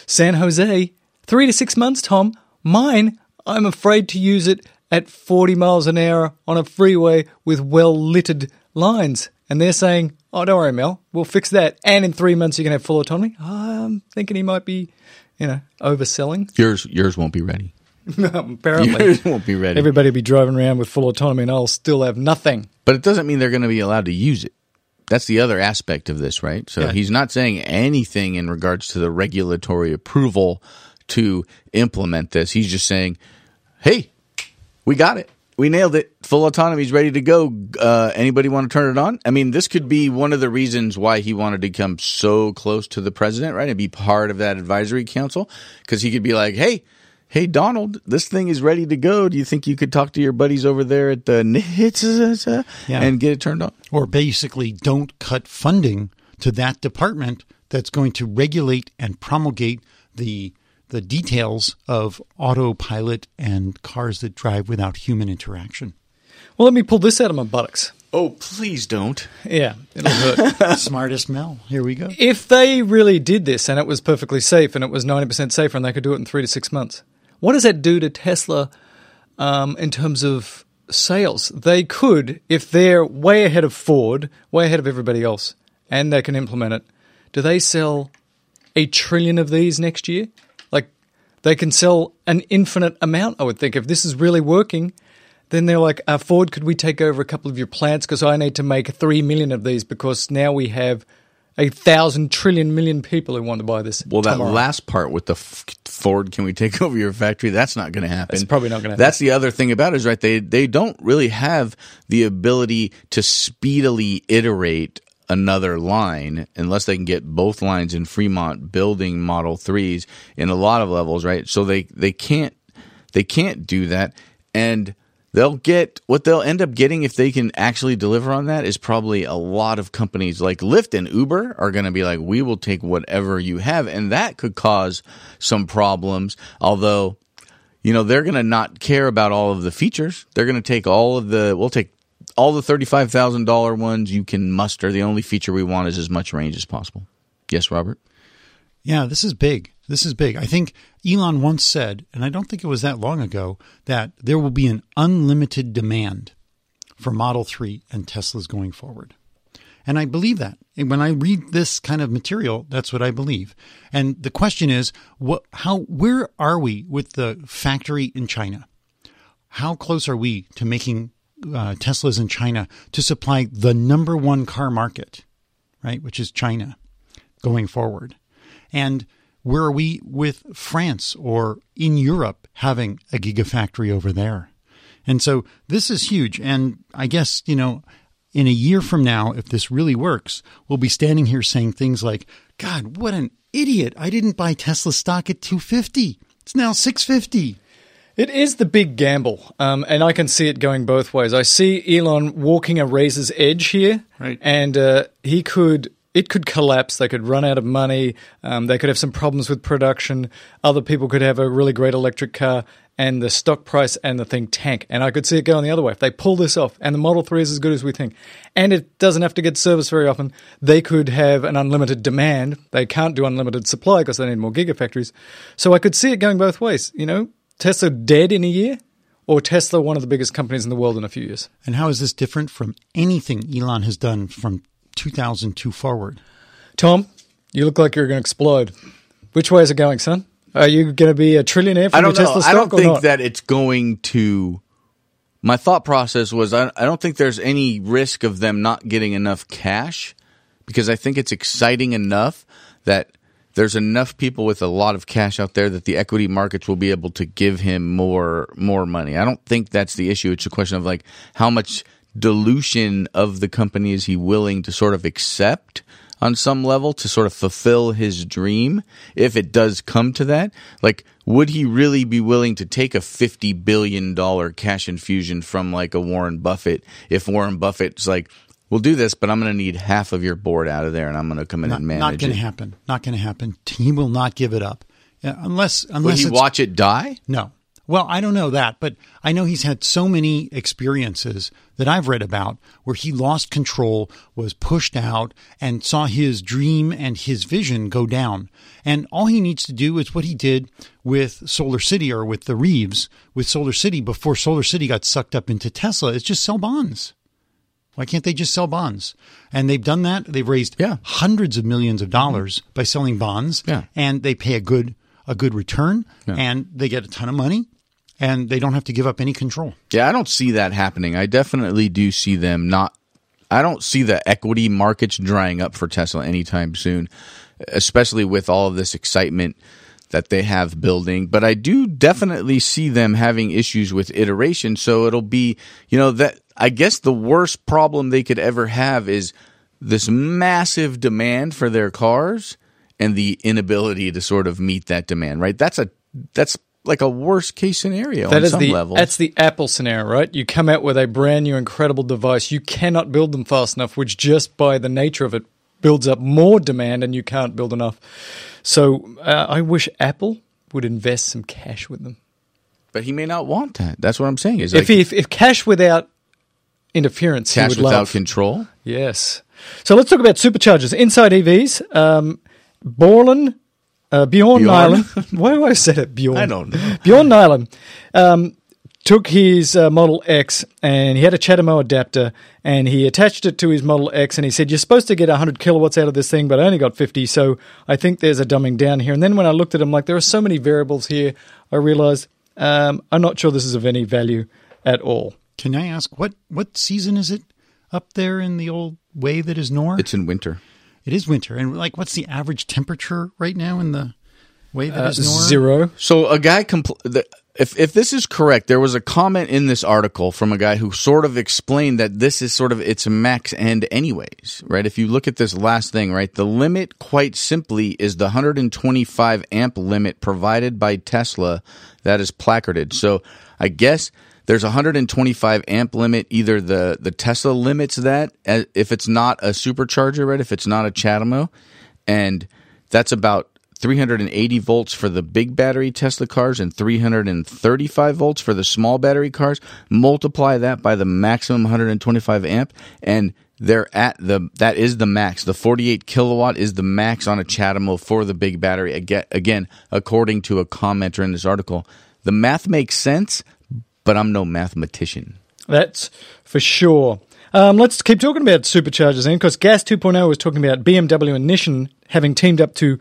San Jose. Three to six months, Tom. Mine, I'm afraid to use it at 40 miles an hour on a freeway with well littered lines. And they're saying, oh, don't worry, Mel, we'll fix that. And in three months, you can have full autonomy. I'm thinking he might be, you know, overselling. yours yours won't be ready. *laughs* Apparently. Yours won't be ready. Everybody will be driving around with full autonomy and I'll still have nothing. But it doesn't mean they're going to be allowed to use it. That's the other aspect of this, right? So Yeah. he's not saying anything in regards to the regulatory approval to implement this. He's just saying, "Hey, we got it. We nailed it. Full autonomy is ready to go. Uh, anybody want to turn it on?" I mean, this could be one of the reasons why he wanted to come so close to the president, right, and be part of that advisory council because he could be like, "Hey." Hey Donald, this thing is ready to go. Do you think you could talk to your buddies over there at the NHTSA Yeah. and get it turned on? or basically don't cut funding to that department that's going to regulate and promulgate the the details of autopilot and cars that drive without human interaction. Well, let me pull this out of my buttocks. Oh, please don't. Yeah, it'll hurt. *laughs* Smartest Mel. Here we go. if they really did this and it was perfectly safe and it was 90% safer and they could do it in three to six months, what does that do to Tesla um, in terms of sales? They could, if they're way ahead of Ford, way ahead of everybody else, and they can implement it, do they sell a trillion of these next year? They can sell an infinite amount, I would think. If this is really working, then they're like, uh, Ford, could we take over a couple of your plants? Because I need to make three million of these because now we have a thousand trillion million people who want to buy this. Well, that last part with the f- Ford, can we take *laughs* over your factory? That's not going to happen. That's probably not gonna happen. That's the other thing about it is right. They they don't really have the ability to speedily iterate another line unless they can get both lines in Fremont building Model Threes in a lot of levels, right? So they they can't they can't do that, and they'll get what they'll end up getting if they can actually deliver on that is probably a lot of companies like Lyft and Uber are going to be like, we will take whatever you have, and that could cause some problems. Although, you know, they're going to not care about all of the features. They're going to take all of the. We'll take all the thirty-five thousand dollar ones you can muster. The only feature we want is as much range as possible. Yes, Robert. Yeah, this is big. This is big. I think Elon once said, and I don't think it was that long ago, that there will be an unlimited demand for Model 3 and Teslas going forward. And I believe that. And when I read this kind of material, that's what I believe. And the question is, what how where are we with the factory in China? How close are we to making uh, Teslas in China to supply the number one car market, right, which is China, going forward? And where are we with France or in Europe having a gigafactory over there? And so this is huge. And I guess, you know, in a year from now, if this really works, we'll be standing here saying things like, God, what an idiot. I didn't buy Tesla stock at 250. It's now 650. It is the big gamble, um, and I can see it going both ways. I see Elon walking a razor's edge here, Right. and uh, he could. It could collapse. They could run out of money. Um, they could have some problems with production. Other people could have a really great electric car, and the stock price and the thing tank. And I could see it going the other way. If they pull this off, and the Model 3 is as good as we think, and it doesn't have to get serviced very often, they could have an unlimited demand. They can't do unlimited supply because they need more gigafactories. So I could see it going both ways. You know, Tesla dead in a year, or Tesla one of the biggest companies in the world in a few years. And how is this different from anything Elon has done from 2002 forward? Tom, you look like you're going to explode. Which way is it going, son? Are you going to be a trillionaire from I don't your know. Tesla stock I don't or think not? that it's going to. My thought process was I, I don't think there's any risk of them not getting enough cash because I think it's exciting enough that there's enough people with a lot of cash out there that the equity markets will be able to give him more more money. I don't think that's the issue. It's a question of like how much dilution of the company is he willing to sort of accept on some level to sort of fulfill his dream if it does come to that like would he really be willing to take a 50 billion dollar cash infusion from like a Warren Buffett if Warren Buffett's like we'll do this but I'm going to need half of your board out of there and I'm going to come in Not, and manage. not going to happen. Not going to happen. He will not give it up. Yeah, unless would unless he watch it die No. Well, I don't know that, but I know he's had so many experiences that I've read about where he lost control, was pushed out, and saw his dream and his vision go down. And all he needs to do is what he did with Solar City or with the Rives with Solar City before Solar City got sucked up into Tesla is just sell bonds. Why can't they just sell bonds? And they've done that. They've raised Yeah. hundreds of millions of dollars by selling bonds. Yeah. And they pay a good a good return Yeah. and they get a ton of money and they don't have to give up any control. Yeah, I don't see that happening. I definitely do see them not. I don't see the equity markets drying up for Tesla anytime soon, especially with all of this excitement that they have building. But I do definitely see them having issues with iteration. So it'll be, you know, that I guess the worst problem they could ever have is this massive demand for their cars and the inability to sort of meet that demand, right? That's a, that's like a worst case scenario That on is some the level. that's the Apple scenario, right? You come out with a brand new incredible device, you cannot build them fast enough, which just by the nature of it builds up more demand, and you can't build enough. So uh, I wish Apple would invest some cash with them. But he may not want that. That's what I'm saying. Is if, like if if cash without interference, he cash without love. control. Yes. So let's talk about superchargers inside EVs. Um, Borland, uh, Bjorn, Bjorn? Nyland. *laughs* Why do I say it Bjorn? I don't know. Bjorn Nyland um, took his uh, Model X and he had a CHAdeMO adapter and he attached it to his Model X and he said, "You're supposed to get 100 kilowatts out of this thing, but I only got 50, so I think there's a dumbing down here." And then when I looked at him, like there are so many variables here, I realized um, I'm not sure this is of any value at all. Can I ask what what season is it up there in the old way that is Nor? It's in winter. it is winter. And like what's the average temperature right now in the way that Uh, is Nor? zero. So a guy compl- the, if if this is correct, there was a comment in this article from a guy who sort of explained that this is sort of its max end anyways, right? If you look at this last thing, right? The limit quite simply is the 125 amp limit provided by Tesla that is placarded. So I guess there's a 125 amp limit either the the Tesla limits that eh, if it's not a supercharger, right? If it's not a CHAdeMO and that's about 380 volts for the big battery Tesla cars and 335 volts for the small battery cars. Multiply that by the maximum 125 amp, and they're at the that is the max. The 48 kilowatt is the max on a CHAdeMO for the big battery. Again, according to a commenter in this article, the math makes sense, but I'm no mathematician. That's for sure. Um, let's keep talking about superchargers then, because Gas 2.0 was talking about BMW and Nissan having teamed up to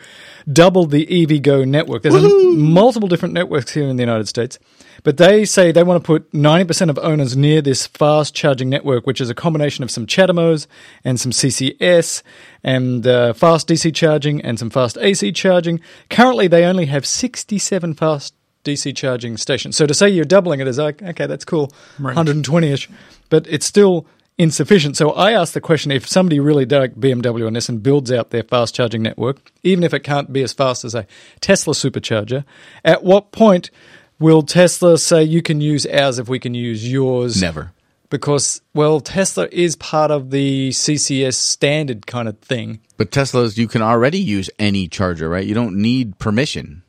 double the EVgo network. There's a, multiple different networks here in the United States, but they say they want to put 90% of owners near this fast charging network, which is a combination of some CHAdeMOs and some CCS and uh, fast DC charging and some fast AC charging. Currently, they only have 67 fast DC charging stations. So to say you're doubling it is like, okay, that's cool, 120 ish, but it's still insufficient. So I asked the question if somebody really dug BMW on this and builds out their fast charging network, even if it can't be as fast as a Tesla supercharger, at what point will Tesla say you can use ours if we can use yours? Never. Because, well, Tesla is part of the CCS standard kind of thing. But Teslas, you can already use any charger, right? You don't need permission.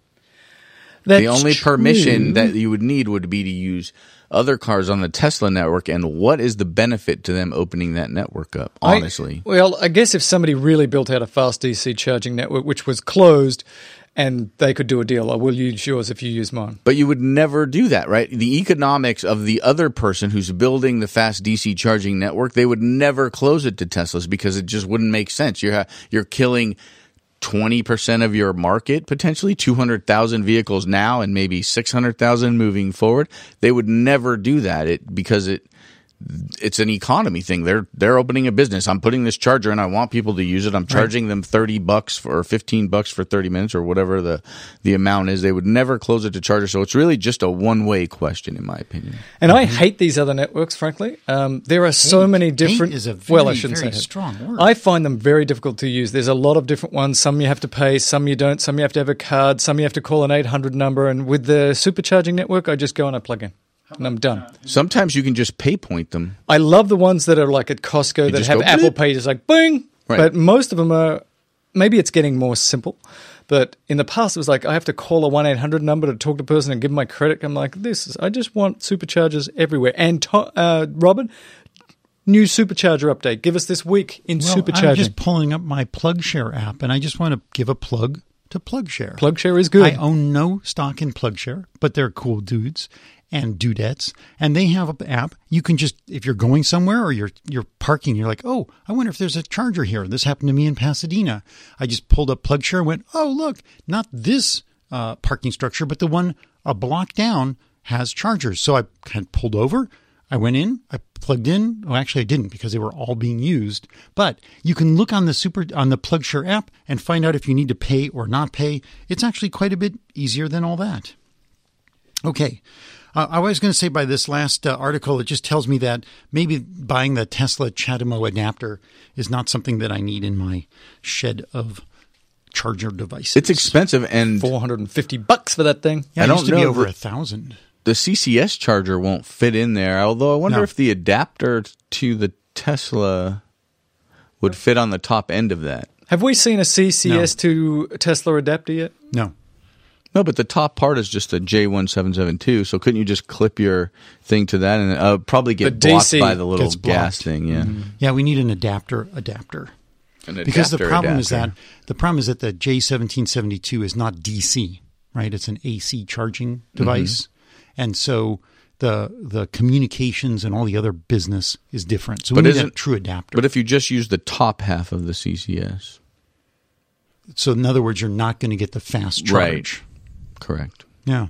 That's the only permission that you would need would be to use other cars on the Tesla network. And what is the benefit to them opening that network up? I- Honestly, well, I guess if somebody really built out a fast DC charging network, which was closed, and they could do a deal, I will use yours if you use mine. But you would never do that, right? The economics of the other person who's building the fast DC charging network, they would never close it to Teslas because it just wouldn't make sense. You're you're killing 20% of your market potentially 200,000 vehicles now and maybe 600,000 moving forward. They would never do that it because it it's an economy thing. They're they're opening a business. I'm putting this charger and I want people to use it. I'm charging them 30 bucks for or 15 bucks for 30 minutes or whatever the the amount is. They would never close it to charger. So it's really just a one-way question in my opinion. And I hate these other networks, frankly. Um, there are so Hate- many hate different. is a well, I shouldn't very say strong word. I find them very difficult to use. There's a lot of different ones. Some you have to pay, some you don't. Some you have to have a card. Some you have to call an 800 number. And with the supercharging network, I just go and I plug in, and I'm done. Sometimes you can just pay point them. I love the ones that are like at Costco that have go Apple bleep. Pay. Just like bing. Right. But most of them are. Maybe it's getting more simple. But in the past, it was like I have to call a one eight hundred number to talk to a person and give them my credit. I'm like, this is. I just want superchargers everywhere. And to, uh, Robin, new supercharger update. Give us this week in Well, supercharging. I'm just pulling up my PlugShare app, and I just want to give a plug to PlugShare. PlugShare is good. I own no stock in PlugShare, but they're cool dudes and dudettes, and they have an app. You can just if you're going somewhere or you're you're parking, you're like, oh, I wonder if there's a charger here. This happened to me in Pasadena. I just pulled up PlugShare and went, oh, look, not this uh, parking structure, but the one a block down has chargers. So I kind of pulled over. I went in, I plugged in. Well, actually, I didn't because they were all being used. But you can look on the super on the PlugShare app and find out if you need to pay or not pay. It's actually quite a bit easier than all that. Okay. Uh, I was going to say by this last uh, article, it just tells me that maybe buying the Tesla CHAdeMO adapter is not something that I need in my shed of charger devices. It's expensive and 450 bucks for that thing. Yeah, I it don't to be know over that- a thousand. the CCS charger won't fit in there. Although I wonder No. if the adapter to the Tesla would fit on the top end of that. Have we seen a CCS to Tesla adapter yet? No. No, but the top part is just a J1772. So couldn't you just clip your thing to that and uh, probably get blocked DC by the little gas thing? Yeah, Yeah, we need an adapter adapter. An adapter because the adapter problem is that the problem is that the J1772 is not DC, right? It's an AC charging device. And so the the communications and all the other business is different. So we But need isn't- a true adapter. But if you just use the top half of the CCS, so in other words, you're not going to get the fast charge. Right. Charge. correct. Yeah.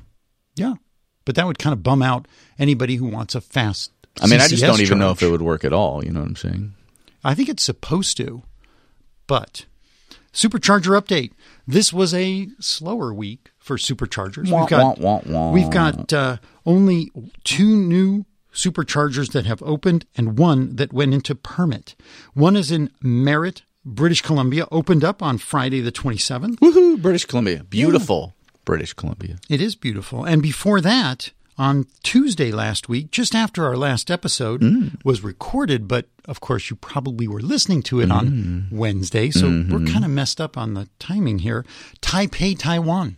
Yeah. But that would kind of bum out anybody who wants a fast I mean, I just don't even know if it would work at all. You know what I'm saying? I think it's supposed to, but supercharger update. This was a slower week for superchargers. Wah, we've got wah, wah. we've got uh, only two new superchargers that have opened and one that went into permit. One is in Merritt, British Columbia, opened up on Friday the 27th. Woohoo! British Columbia, beautiful British Columbia. It is beautiful. And before that, on Tuesday last week, just after our last episode mm. was recorded, but of course you probably were listening to it on mm. Wednesday, so mm-hmm. we're kind of messed up on the timing here. Taipei, Taiwan.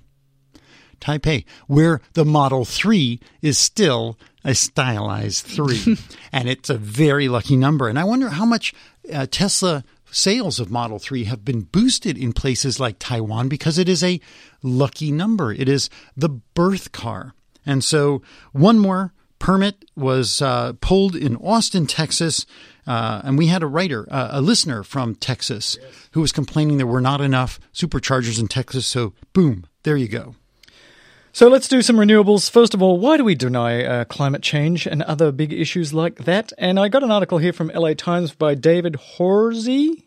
Taipei, where the Model 3 is still a stylized 3. *laughs* and it's a very lucky number. And I wonder how much uh, Tesla sales of Model 3 have been boosted in places like Taiwan because it is a lucky number. It is the birth car. And so one more permit was uh, pulled in Austin, Texas. Uh, and we had a writer, uh, a listener from Texas, who was complaining there were not enough superchargers in Texas. So, boom, there you go. So let's do some renewables. First of all, why do we deny uh, climate change and other big issues like that? And I got an article here from LA Times by David Horsey,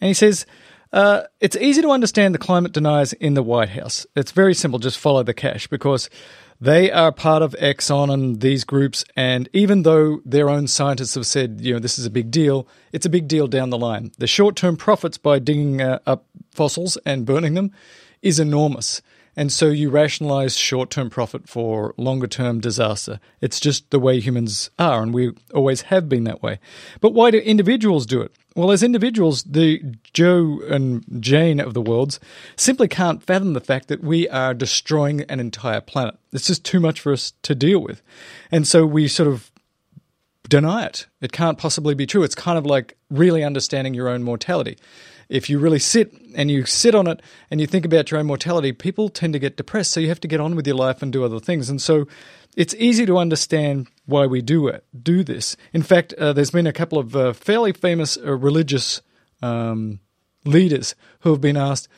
and he says uh, it's easy to understand the climate deniers in the White House. It's very simple, just follow the cash because They are part of Exxon and these groups, and even though their own scientists have said, you know, this is a big deal, it's a big deal down the line. The short term profits by digging uh, up fossils and burning them is enormous. And so you rationalize short term profit for longer term disaster. It's just the way humans are, and we always have been that way. But why do individuals do it? Well, as individuals, the Joe and Jane of the worlds simply can't fathom the fact that we are destroying an entire planet. It's just too much for us to deal with. And so we sort of deny it. It can't possibly be true. It's kind of like really understanding your own mortality. If you really sit and you sit on it and you think about your own mortality, people tend to get depressed. So you have to get on with your life and do other things. And so it's easy to understand why we do it, do this. In fact, uh, there's been a couple of uh, fairly famous uh, religious um, leaders who have been asked,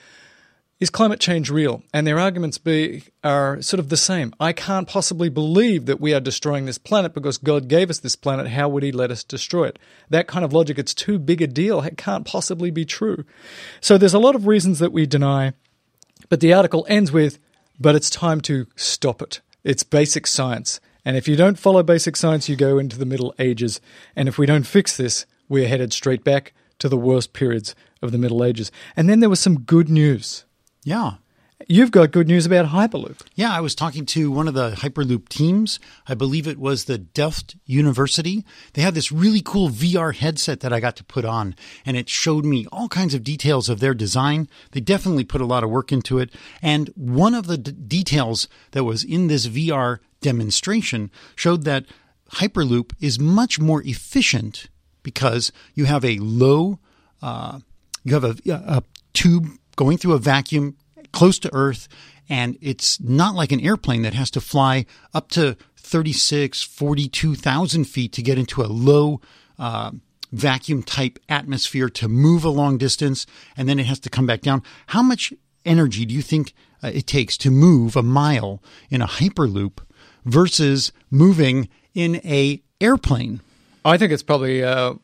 is climate change real? And their arguments be are sort of the same. I can't possibly believe that we are destroying this planet because God gave us this planet. How would He let us destroy it? That kind of logic, it's too big a deal. It can't possibly be true. So there's a lot of reasons that we deny, but the article ends with, but it's time to stop it. It's basic science. And if you don't follow basic science, you go into the Middle Ages. And if we don't fix this, we're headed straight back to the worst periods of the Middle Ages. And then there was some good news. Yeah. You've got good news about Hyperloop. Yeah, I was talking to one of the Hyperloop teams. I believe it was the Delft University. They had this really cool VR headset that I got to put on, and it showed me all kinds of details of their design. They definitely put a lot of work into it. And one of the d- details that was in this VR demonstration showed that Hyperloop is much more efficient because you have a low, uh, you have a, a tube going through a vacuum close to Earth, and it's not like an airplane that has to fly up to 36, 42,000 feet to get into a low uh, vacuum type atmosphere to move a long distance, and then it has to come back down. How much energy do you think uh, it takes to move a mile in a hyperloop versus moving in a airplane? I think it's probably uh,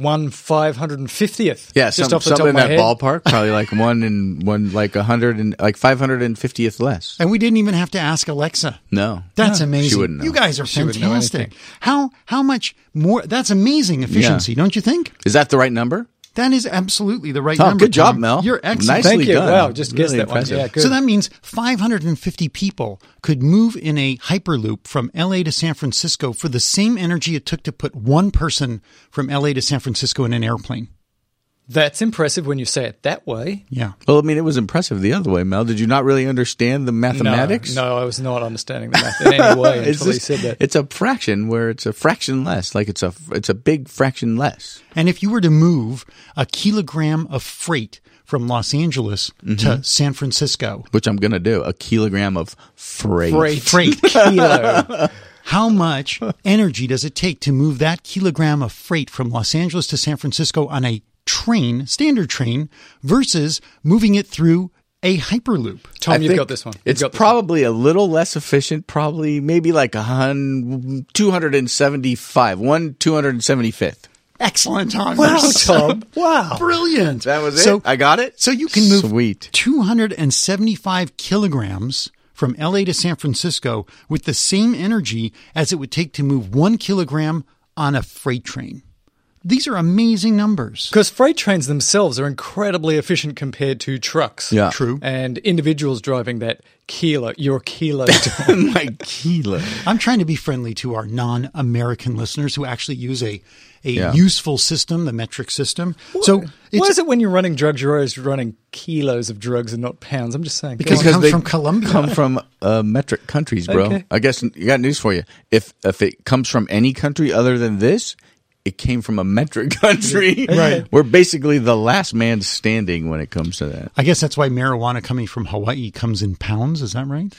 one five hundred and fiftieth. Yeah, just some, off the top something of in my that head. ballpark. Probably like one and one, like a hundred and like five hundred and fiftieth less. And we didn't even have to ask Alexa. No, That's She amazing. wouldn't know. You guys are She fantastic. How how much more? That's amazing efficiency, don't you think? Is that the right number? That is absolutely the right Oh, number. good job, Mel. You're excellent. Nicely Thank you. done. Wow, just guessed Really that one. Yeah, good. So that means 550 people could move in a hyperloop from LA to San Francisco for the same energy it took to put one person from LA to San Francisco in an airplane. That's impressive when you say it that way. Yeah. Well, I mean, it was impressive the other way, Mel. Did you not really understand the mathematics? No, no, I was not understanding the math in any way *laughs* it's until he said that. It's a fraction where it's a fraction less. Like it's a it's a big fraction less. And if you were to move a kilogram of freight from Los Angeles Mm-hmm. to San Francisco, Which I'm gonna do. A kilogram of freight. Freight. freight *laughs* Kilo. How much energy does it take to move that kilogram of freight from Los Angeles to San Francisco on a train, standard train, versus moving it through a hyperloop? Tom, I you've got this one. You've It's got this one. probably a little less efficient. Probably maybe like a hun two hundred and seventy five. One two hundred and seventy fifth. Excellent, Tom. Wow, You're so Tom. Wow. Brilliant. That was it. So, I got it. so you can move Sweet. 275 kilograms from LA to San Francisco with the same energy as it would take to move one kilogram on a freight train. These are amazing numbers. Because freight trains themselves are incredibly efficient compared to trucks. Yeah. True. And individuals driving that kilo, your kilo. *laughs* My kilo. I'm trying to be friendly to our non-American listeners who actually use a a Yeah. useful system, the metric system. So Why is it when you're running drugs, you're always running kilos of drugs and not pounds? I'm just saying. Go Because on. it comes they from Colombia. Come from uh, metric countries, bro. Okay. I guess you got news for you. If if it comes from any country other than this, it came from a metric *laughs* country. Right. We're basically the last man standing when it comes to that. I guess that's why marijuana coming from Hawaii comes in pounds. Is that right?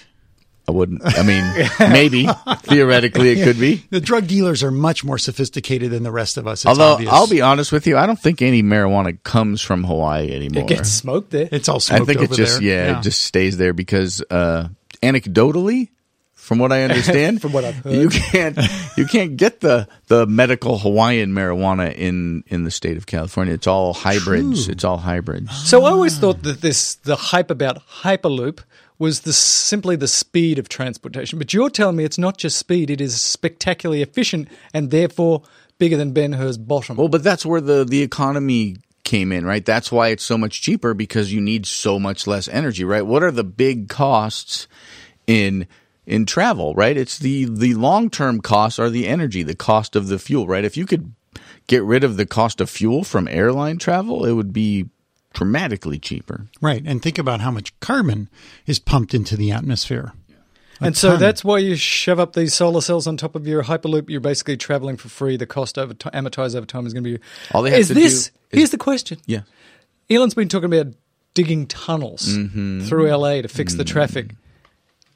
I wouldn't. I mean, *laughs* maybe theoretically it could be. *laughs* The drug dealers are much more sophisticated than the rest of us. It's Although obvious. I'll be honest with you, I don't think any marijuana comes from Hawaii anymore. it gets smoked there. it's all smoked. I smoked think it just there. yeah, it just stays there because uh, anecdotally, from what I understand, *laughs* From what I've heard. you can't you can't get the the medical Hawaiian marijuana in in the state of California. It's all hybrids. It's all hybrids. So I always thought that this the hype about Hyperloop was the simply the speed of transportation. But you're telling me it's not just speed; it is spectacularly efficient and therefore bigger than Ben Hur's bottom. Well, but that's where the the economy came in, right? That's why it's so much cheaper because you need so much less energy, right? What are the big costs in in travel, right? It's the the long-term costs are the energy, the cost of the fuel, right? If you could get rid of the cost of fuel from airline travel, it would be dramatically cheaper. Right. And think about how much carbon is pumped into the atmosphere. A and so ton. that's why you shove up these solar cells on top of your hyperloop. You're basically traveling for free. The cost over t- amortized over time is going to be. All they have is to this? do is- here's the question. Yeah. Elon's been talking about digging tunnels Mm-hmm. through LA to fix the traffic.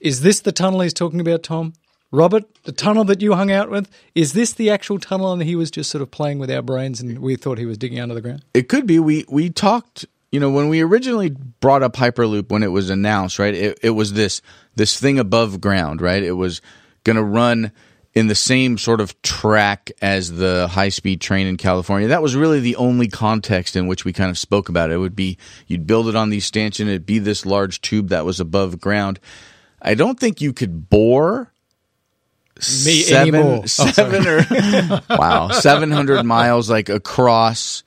Is this the tunnel he's talking about, Tom? Robert, the tunnel that you hung out with, is this the actual tunnel and he was just sort of playing with our brains and we thought he was digging under the ground? It could be. We we talked. You know, when we originally brought up Hyperloop when it was announced, right? It, it was this this thing above ground, right? It was going to run in the same sort of track as the high speed train in California. That was really the only context in which we kind of spoke about it. It would be you'd build it on these stanchion, it'd be this large tube that was above ground. I don't think you could bore Me seven, anymore. Oh, seven or *laughs* wow, seven hundred miles like across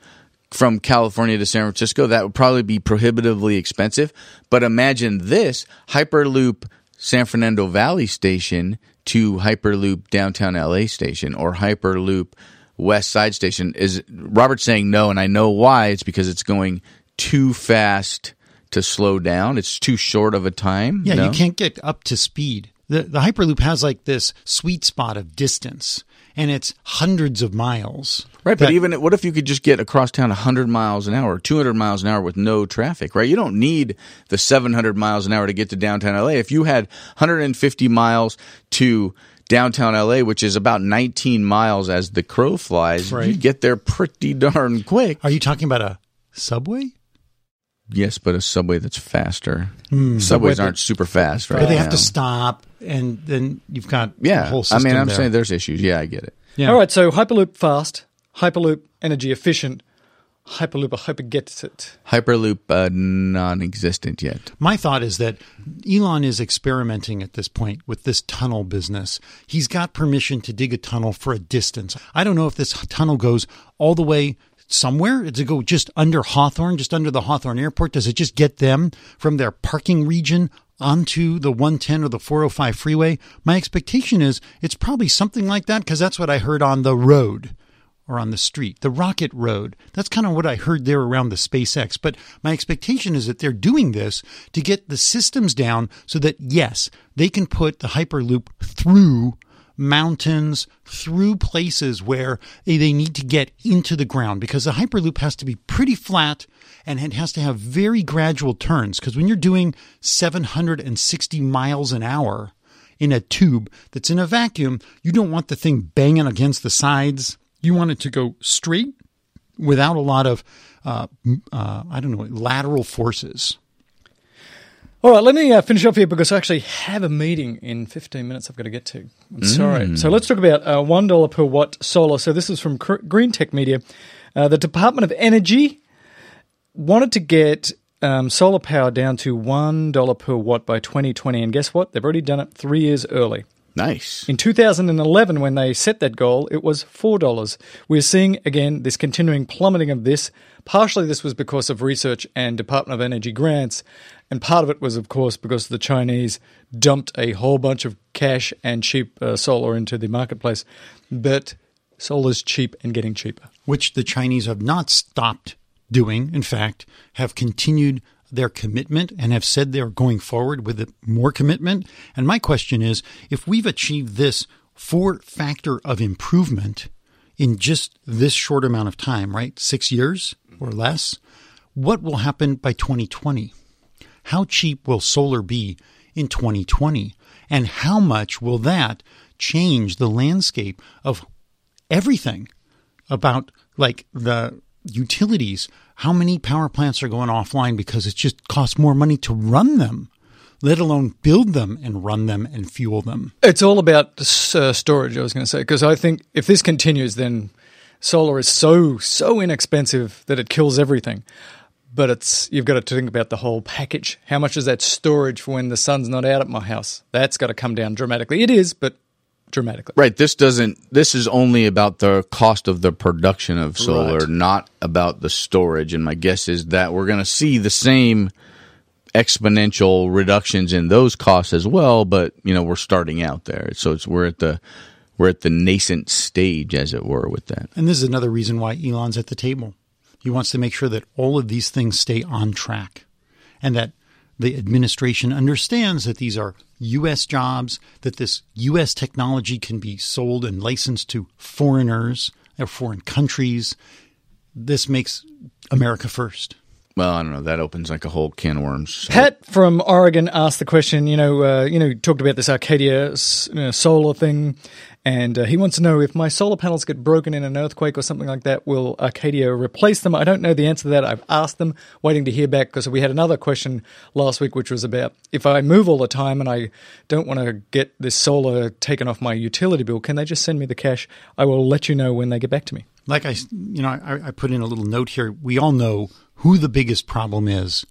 from California to San Francisco. That would probably be prohibitively expensive. But imagine this Hyperloop San Fernando Valley Station to Hyperloop downtown LA Station or Hyperloop West Side Station. Is Robert saying no? And I know why. It's because it's going too fast to slow down. It's too short of a time. Yeah, No? you can't get up to speed. The the Hyperloop has like this sweet spot of distance and it's hundreds of miles. Right, but even what if you could just get across town 100 miles an hour, 200 miles an hour with no traffic, right? You don't need the 700 miles an hour to get to downtown LA. If you had 150 miles to downtown LA, which is about 19 miles as the crow flies, Right. you'd get there pretty darn quick. Are you talking about a subway? Yes, but a subway that's faster. Subway Subways that- aren't super fast, right? But they have now. to stop and then you've got Yeah, a whole I mean, I'm there. saying there's issues. Yeah, I get it. Yeah. All right, so Hyperloop fast, Hyperloop energy efficient, Hyperloop, I hope it gets it. Hyperloop uh, non-existent yet. My thought is that Elon is experimenting at this point with this tunnel business. He's got permission to dig a tunnel for a distance. I don't know if this tunnel goes all the way somewhere. Does it go just under Hawthorne, just under the Hawthorne airport? Does it just get them from their parking region onto the 110 or the 405 freeway? My expectation is it's probably something like that because that's what I heard on the road or on the street, the Rocket Road. That's kind of what I heard there around the SpaceX. But my expectation is that they're doing this to get the systems down so that, yes, they can put the Hyperloop through mountains, through places where they need to get into the ground because the Hyperloop has to be pretty flat and it has to have very gradual turns. Because when you're doing 760 miles an hour, in a tube that's in a vacuum, you don't want the thing banging against the sides. You want it to go straight without a lot of, uh, uh, I don't know, lateral forces. All right, let me uh, finish off here because I actually have a meeting in 15 minutes I've got to get to. I'm sorry. So let's talk about uh, $1 per watt solar. So this is from Cr- Green Tech Media. Uh, the Department of Energy wanted to get um, solar power down to $1 per watt by 2020. And guess what? They've already done it three years early. Nice. In 2011, when they set that goal, it was $4. We're seeing, again, this continuing plummeting of this. Partially, this was because of research and Department of Energy grants. And part of it was, of course, because the Chinese dumped a whole bunch of cash and cheap uh, solar into the marketplace. But solar's cheap and getting cheaper. which the Chinese have not stopped doing. In fact, have continued their commitment and have said they're going forward with more commitment. And my question is if we've achieved this four factor of improvement in just this short amount of time, right? Six years or less, what will happen by 2020? How cheap will solar be in 2020? And how much will that change the landscape of everything about like the utilities? How many power plants are going offline because it just costs more money to run them, let alone build them and run them and fuel them? It's all about uh, storage, I was going to say, because I think if this continues, then solar is so, so inexpensive that it kills everything. But it's you've got to think about the whole package. How much is that storage for when the sun's not out at my house? That's got to come down dramatically. It is, but dramatically. Right. This doesn't. This is only about the cost of the production of solar, Right. not about the storage. And my guess is that we're going to see the same exponential reductions in those costs as well. But you know, we're starting out there, so it's we're at the we're at the nascent stage, as it were, with that. And this is another reason why Elon's at the table. He wants to make sure that all of these things stay on track and that the administration understands that these are U.S. jobs, that this U.S. technology can be sold and licensed to foreigners or foreign countries. This makes America first. Well, I don't know. That opens like a whole can of worms. Pat from Oregon asked the question. You know, uh, you know, talked about this Arcadia s- you know, solar thing, and uh, he wants to know if my solar panels get broken in an earthquake or something like that, will Arcadia replace them? I don't know the answer to that. I've asked them, waiting to hear back because we had another question last week, which was about if I move all the time and I don't want to get this solar taken off my utility bill, can they just send me the cash? I will let you know when they get back to me. Like I, you know, I, I put in a little note here. We all know who the biggest problem is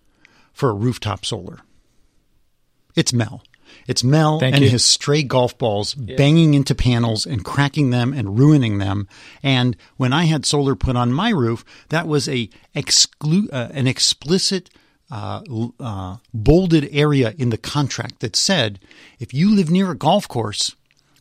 for a rooftop solar. It's Mel. It's Mel Thank and you. his stray golf balls banging into panels and cracking them and ruining them. And when I had solar put on my roof, that was a exclu- uh, an explicit uh, uh, bolded area in the contract that said, if you live near a golf course,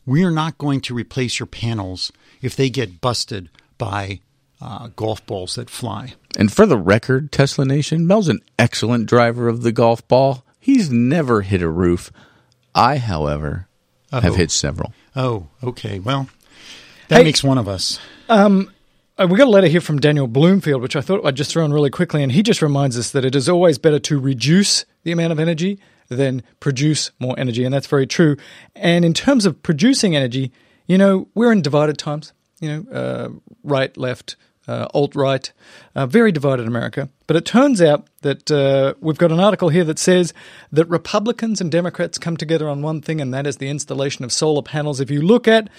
we are not going to replace your panels if they get busted by uh, golf balls that fly. And for the record, Tesla Nation, Mel's an excellent driver of the golf ball. He's never hit a roof. I, however, have Uh-oh. hit several. Oh, okay. Well, that Hey. makes one of us. Uh, we got a letter here from Daniel Bloomfield, which I thought I'd just throw in really quickly, and he just reminds us that it is always better to reduce the amount of energy than produce more energy, and that's very true. And in terms of producing energy, you know, we're in divided times. You know, uh, right, left, uh, alt right, uh, very divided America. But it turns out that uh, we've got an article here that says that Republicans and Democrats come together on one thing, and that is the installation of solar panels. If you look at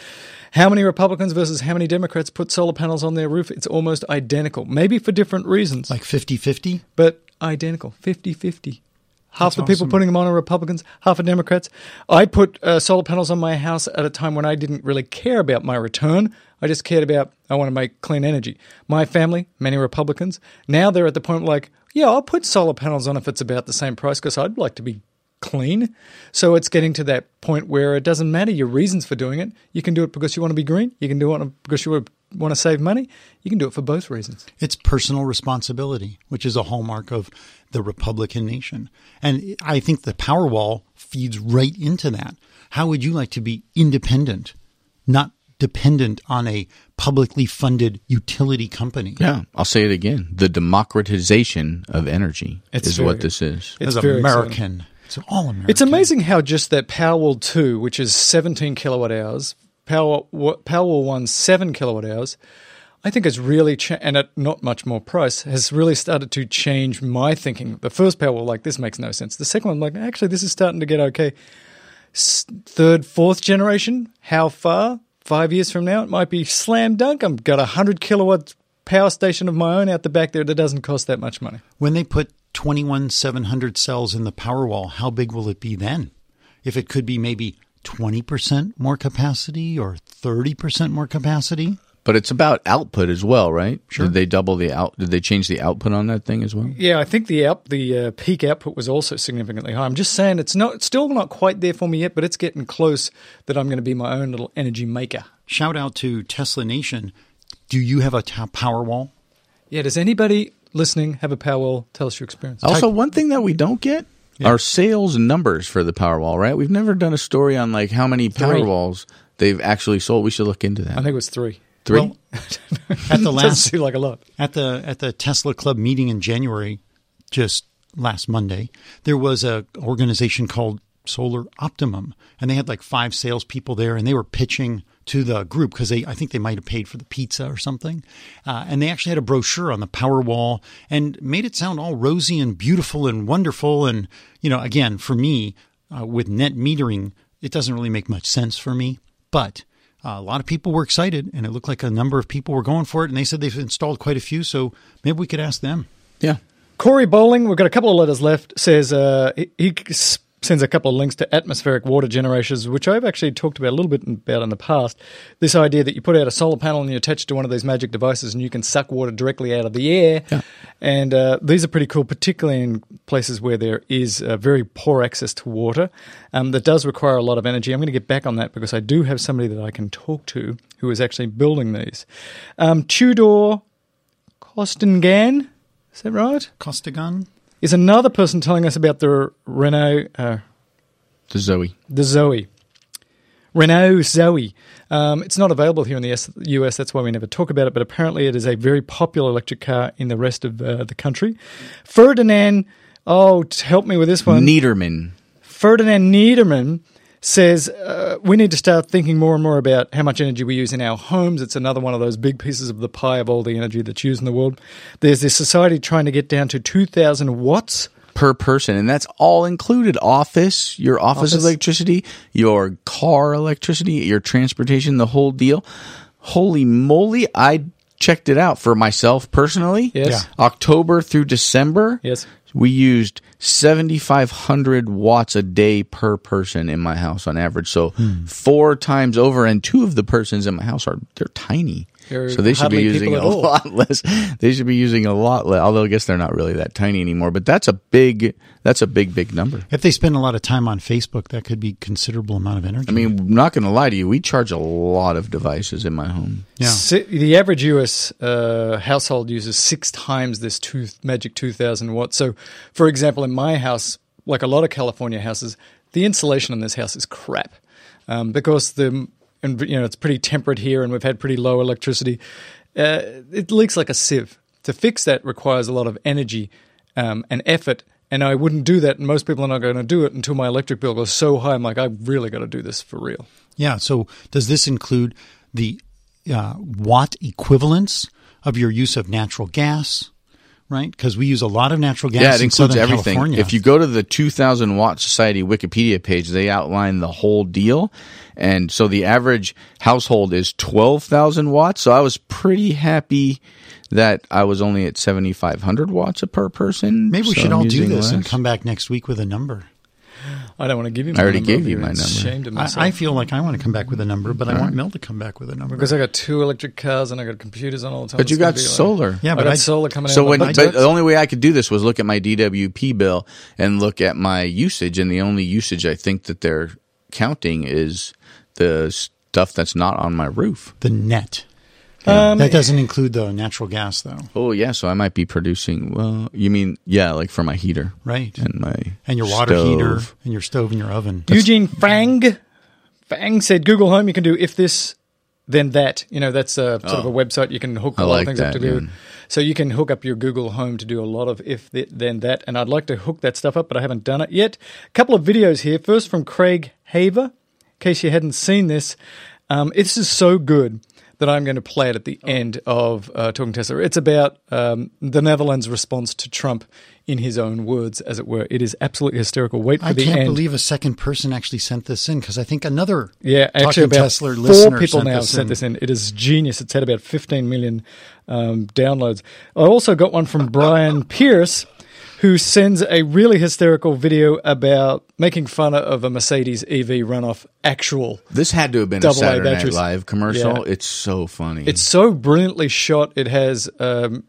how many Republicans versus how many Democrats put solar panels on their roof, it's almost identical. Maybe for different reasons, Like 50 50? but identical 50 50. Half That's the people awesome. putting them on are Republicans, half are Democrats. I put uh, solar panels on my house at a time when I didn't really care about my return. I just cared about, I want to make clean energy. My family, many Republicans, now they're at the point like, yeah, I'll put solar panels on if it's about the same price because I'd like to be clean. So it's getting to that point where it doesn't matter your reasons for doing it. You can do it because you want to be green. You can do it because you want to save money. You can do it for both reasons. It's personal responsibility, which is a hallmark of the Republican nation. And I think the Powerwall feeds right into that. How would you like to be independent, not dependent on a publicly funded utility company? Yeah, I'll say it again. The democratization of energy It's is very- what this is. It's As very exciting. American. It's all American. It's amazing how just that Powerwall 2, which is 17 kilowatt hours, Power, Powerwall 1, 7 kilowatt hours, I think has really, cha- and at not much more price, has really started to change my thinking. The first Powerwall, like, this makes no sense. The second one, like, actually, this is starting to get okay. S- third, fourth generation, how far? Five years from now, it might be slam dunk. I've got a 100 kilowatt power station of my own out the back there that doesn't cost that much money. When they put 21,700 cells in the Powerwall, how big will it be then? If it could be maybe 20% more capacity or 30% more capacity? But it's about output as well, right? Sure. Did they double the out? Did they change the output on that thing as well? Yeah, I think the out the uh, peak output was also significantly high. I'm just saying it's not it's still not quite there for me yet, but it's getting close that I'm going to be my own little energy maker. Shout out to Tesla Nation. Do you have a ta- Powerwall? Yeah, does anybody listening have a Powerwall? Tell us your experience. Also, one thing that we don't get are sales numbers for the Powerwall, right? We've never done a story on like how many Three. Powerwalls they've actually sold. We should look into that. I think it was three. Three? Well, *laughs* at the *laughs* last seem like a lot. at the at the Tesla Club meeting in January, just last Monday, there was a organization called Solar Optimum, and they had like five salespeople there, and they were pitching to the group because they I think they might have paid for the pizza or something, uh, and they actually had a brochure on the Powerwall and made it sound all rosy and beautiful and wonderful, and you know, again, for me, uh, with net metering, it doesn't really make much sense for me, but. Uh, a lot of people were excited, and it looked like a number of people were going for it. And they said they've installed quite a few, so maybe we could ask them. yeah. Corey Bowling, we've got a couple of letters left, says uh, he, he s- sends a couple of links to atmospheric water generators, which I've actually talked about a little bit about in the past. This idea that you put out a solar panel and you attach it to one of these magic devices and you can suck water directly out of the air. And uh, these are pretty cool, particularly in places where there is uh, very poor access to water. Um, that does require a lot of energy. I'm going to get back on that because I do have somebody that I can talk to who is actually building these. Um, Tudor Costangan, is that right? Costagan? Is another person telling us about the Renault, uh, The Zoe. the Zoe. Renault Zoe. Um, it's not available here in the US, that's why we never talk about it, but apparently it is a very popular electric car in the rest of uh, the country. Ferdinand, oh, help me with this one. Niederman. Ferdinand Niederman says uh, we need to start thinking more and more about how much energy we use in our homes. It's another one of those big pieces of the pie of all the energy that's used in the world. There's this society trying to get down to 2,000 watts. per person, and that's all included. Office, your office, Office. electricity, your car electricity, your transportation, the whole deal. Holy moly! I checked it out for myself personally. Yes. Yeah. October through December. Yes. We used 7,500 watts a day per person in my house on average. So Hmm. four times over, and two of the persons in my house are they're tiny. They're so they should be using a all. lot *laughs* less. They should be using a lot less. Although I guess they're not really that tiny anymore. But that's a big. That's a big, big number. If they spend a lot of time on Facebook, that could be considerable amount of energy. I mean, I'm not going to lie to you. We charge a lot of devices in my home. yeah. Si- the average US uh, household uses six times this two, magic 2000 watts. So, for example, in my house, like a lot of California houses, the insulation in this house is crap um, because the and you know it's pretty temperate here, and we've had pretty low electricity. Uh, it leaks like a sieve. To fix that requires a lot of energy um, and effort. And I wouldn't do that, and most people are not going to do it until my electric bill goes so high. I'm like, I've really got to do this for real. Yeah. So does this include the uh, watt equivalence of your use of natural gas? Right, because we use a lot of natural gas. yeah, it in includes Southern everything. California. If you go to the 2000 Watt Society Wikipedia page, they outline the whole deal. And so the average household is 12,000 watts. So I was pretty happy that I was only at 7,500 watts per person. maybe we So should all do this and come back next week with a number. I don't want to give you. I My already number. gave I'll you my number. Ashamed of myself. I, I feel like I want to come back with a number, but I want Mel to come back with a number. because I got two electric cars and I got computers on all the time. But you It's gonna got be like- solar. Yeah, but I but got I- solar coming So out. when, of my but budget. the only way I could do this was look at my DWP bill and look at my usage, and the only usage I think that they're counting is the stuff that's not on my roof. the net. Um, that doesn't include the natural gas, though, Oh yeah, so I might be producing. Well, you mean yeah, like for my heater, right? And my And your water stove. heater, and your stove, and your oven. Eugene Fang, Fang said Google Home you can do if this, then that. You know that's a sort of a website you can hook a Oh. Lot like of things up to do. yeah. So you can hook up your Google Home to do a lot of if th- then that. And I'd like to hook that stuff up, but I haven't done it yet. A couple of videos here. First from Craig Haver. In case you hadn't seen this, um, this is so good that I'm going to play it at the end of uh, Talking Tesla. It's about um, the Netherlands' response to Trump in his own words, as it were. It is absolutely hysterical. Wait for I the can't believe a second person actually sent this in because I think another Yeah, actually, Talking about Tesla four listener people sent now this sent in. this in. It is genius. It's had about 15 million um, downloads. I also got one from Brian Pierce, who sends a really hysterical video about making fun of a Mercedes EV runoff actual. This had to have been a Saturday Night. Live commercial. Yeah. It's so funny. It's so brilliantly shot. It has um,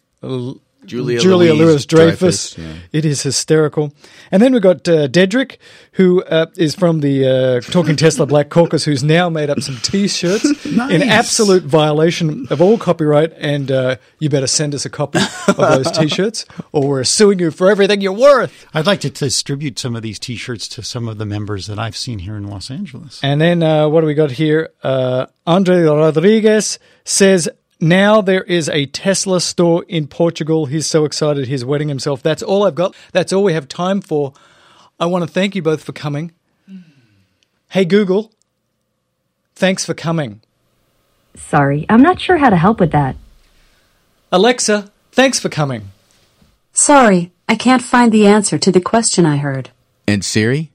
Julia Julia Louise Lewis Dreyfus. Dreyfus, yeah. It is hysterical. And then we've got uh, Dedrick, who uh, is from the uh, Talking Tesla Black Caucus, who's now made up some t shirts *laughs* in absolute violation of all copyright. And uh, you better send us a copy of those t shirts, or we're suing you for everything you're worth. I'd like to distribute some of these T-shirts to some of the members that I've seen here in Los Angeles. And then uh, what do we got here? Uh, Andre Rodriguez says, now there is a Tesla store in Portugal. He's so excited. He's wetting himself. That's all I've got. That's all we have time for. I want to thank you both for coming. Hmm. Hey, Google. Thanks for coming. Sorry, I'm not sure how to help with that. Alexa, thanks for coming. Sorry, I can't find the answer to the question I heard. and Siri,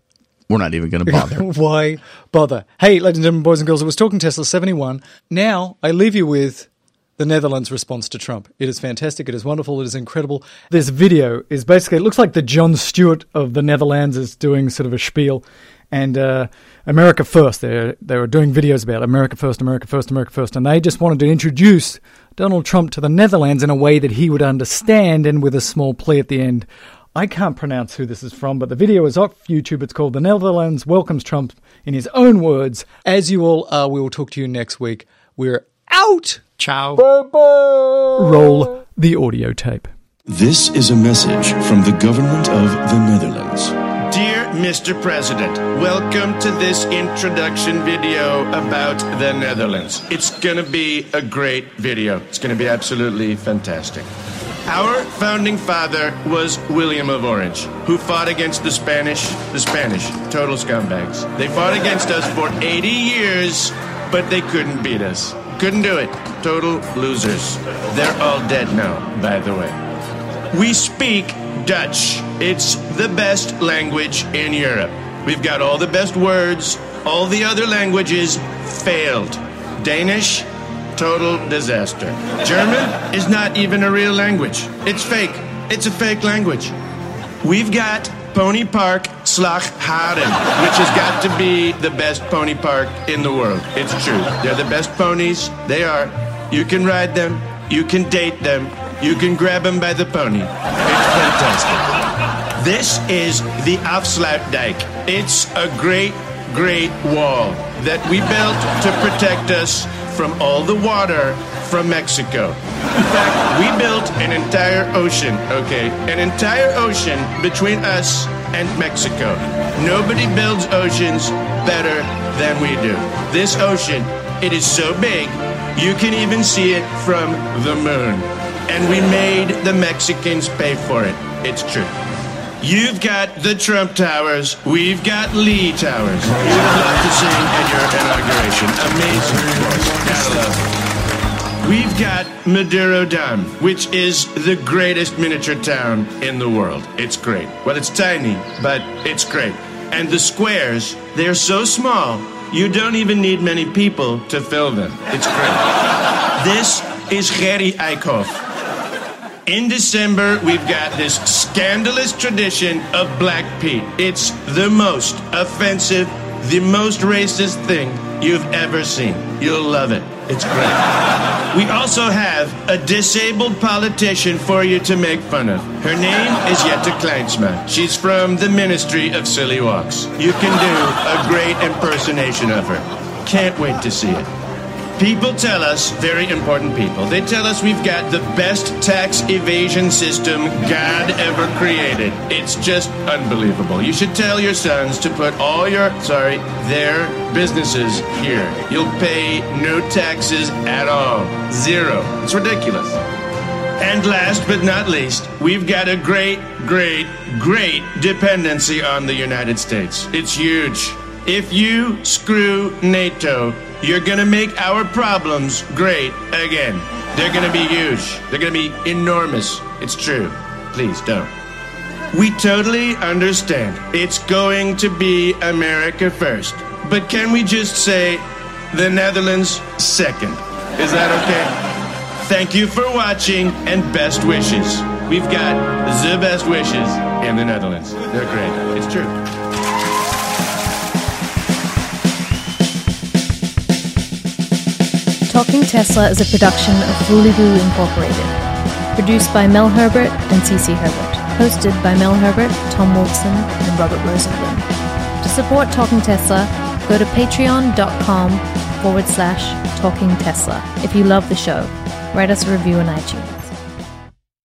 we're not even going to bother. *laughs* Why bother? Hey, ladies and gentlemen, boys and girls, I was talking Tesla 71. Now I leave you with the Netherlands' response to Trump. It is fantastic. It is wonderful. It is incredible. This video is basically, it looks like the Jon Stewart of the Netherlands is doing sort of a spiel. And uh, America First, they they were doing videos about America First, America First, America First. And they just wanted to introduce Donald Trump to the Netherlands in a way that he would understand and with a small plea at the end. I can't pronounce who this is from, but the video is off YouTube. It's called The Netherlands Welcomes Trump in his own words. As you all are, we will talk to you next week. We're out. Ciao. Roll the audio tape. This is a message from the government of the Netherlands. Dear Mr. President, welcome to this introduction video about the Netherlands. It's going to be a great video. It's going to be absolutely fantastic. Our founding father was William of Orange, who fought against the Spanish, the Spanish, total scumbags. They fought against us for 80 years, but they couldn't beat us. Couldn't do it. Total losers. They're all dead now, by the way. We speak Dutch. It's the best language in Europe. We've got all the best words. All the other languages failed. Danish, total disaster. German is not even a real language. It's fake. It's a fake language. We've got Pony Park Slagharen, which has got to be the best pony park in the world. It's true. They're the best ponies. They are. You can ride them. You can date them. You can grab them by the pony. It's fantastic. This is the Afsluitdijk. It's a great, great wall that we built to protect us from all the water from Mexico. In fact, we built an entire ocean, okay? An entire ocean between us and Mexico. Nobody builds oceans better than we do. This ocean, it is so big, you can even see it from the moon. And we made the Mexicans pay for it. It's true. You've got the Trump Towers. We've got Lee Towers. You would loved to sing at your inauguration. Amazing, course. Gotta love it. We've got Madurodam, which is the greatest miniature town in the world. It's great. Well, it's tiny, but it's great. And the squares, they're so small, you don't even need many people to fill them. It's great. This is Gerry Eickhoff. In December, we've got this scandalous tradition of Black Pete. It's the most offensive, the most racist thing you've ever seen. You'll love it. It's great. We also have a disabled politician for you to make fun of. Her name is Jetta Klijnsma. She's from the Ministry of Silly Walks. You can do a great impersonation of her. Can't wait to see it. People tell us, very important people, they tell us we've got the best tax evasion system God ever created. It's just unbelievable. You should tell your sons to put all your, sorry, their businesses here. You'll pay no taxes at all. Zero. It's ridiculous. And last but not least, we've got a great, great, great dependency on the United States. It's huge. If you screw NATO, you're going to make our problems great again. They're going to be huge. They're going to be enormous. It's true. Please don't. We totally understand. It's going to be America first. But can we just say the Netherlands second? Is that okay? Thank you for watching and best wishes. We've got the best wishes in the Netherlands. They're great. It's true. Talking Tesla is a production of Voulez-Vous Incorporated. Produced by Mel Herbert and CC Herbert. Hosted by Mel Herbert, Tom Wolfson, and Robert Rosenblum. To support Talking Tesla, go to patreon.com forward slash Talking Tesla. If you love the show, write us a review on iTunes.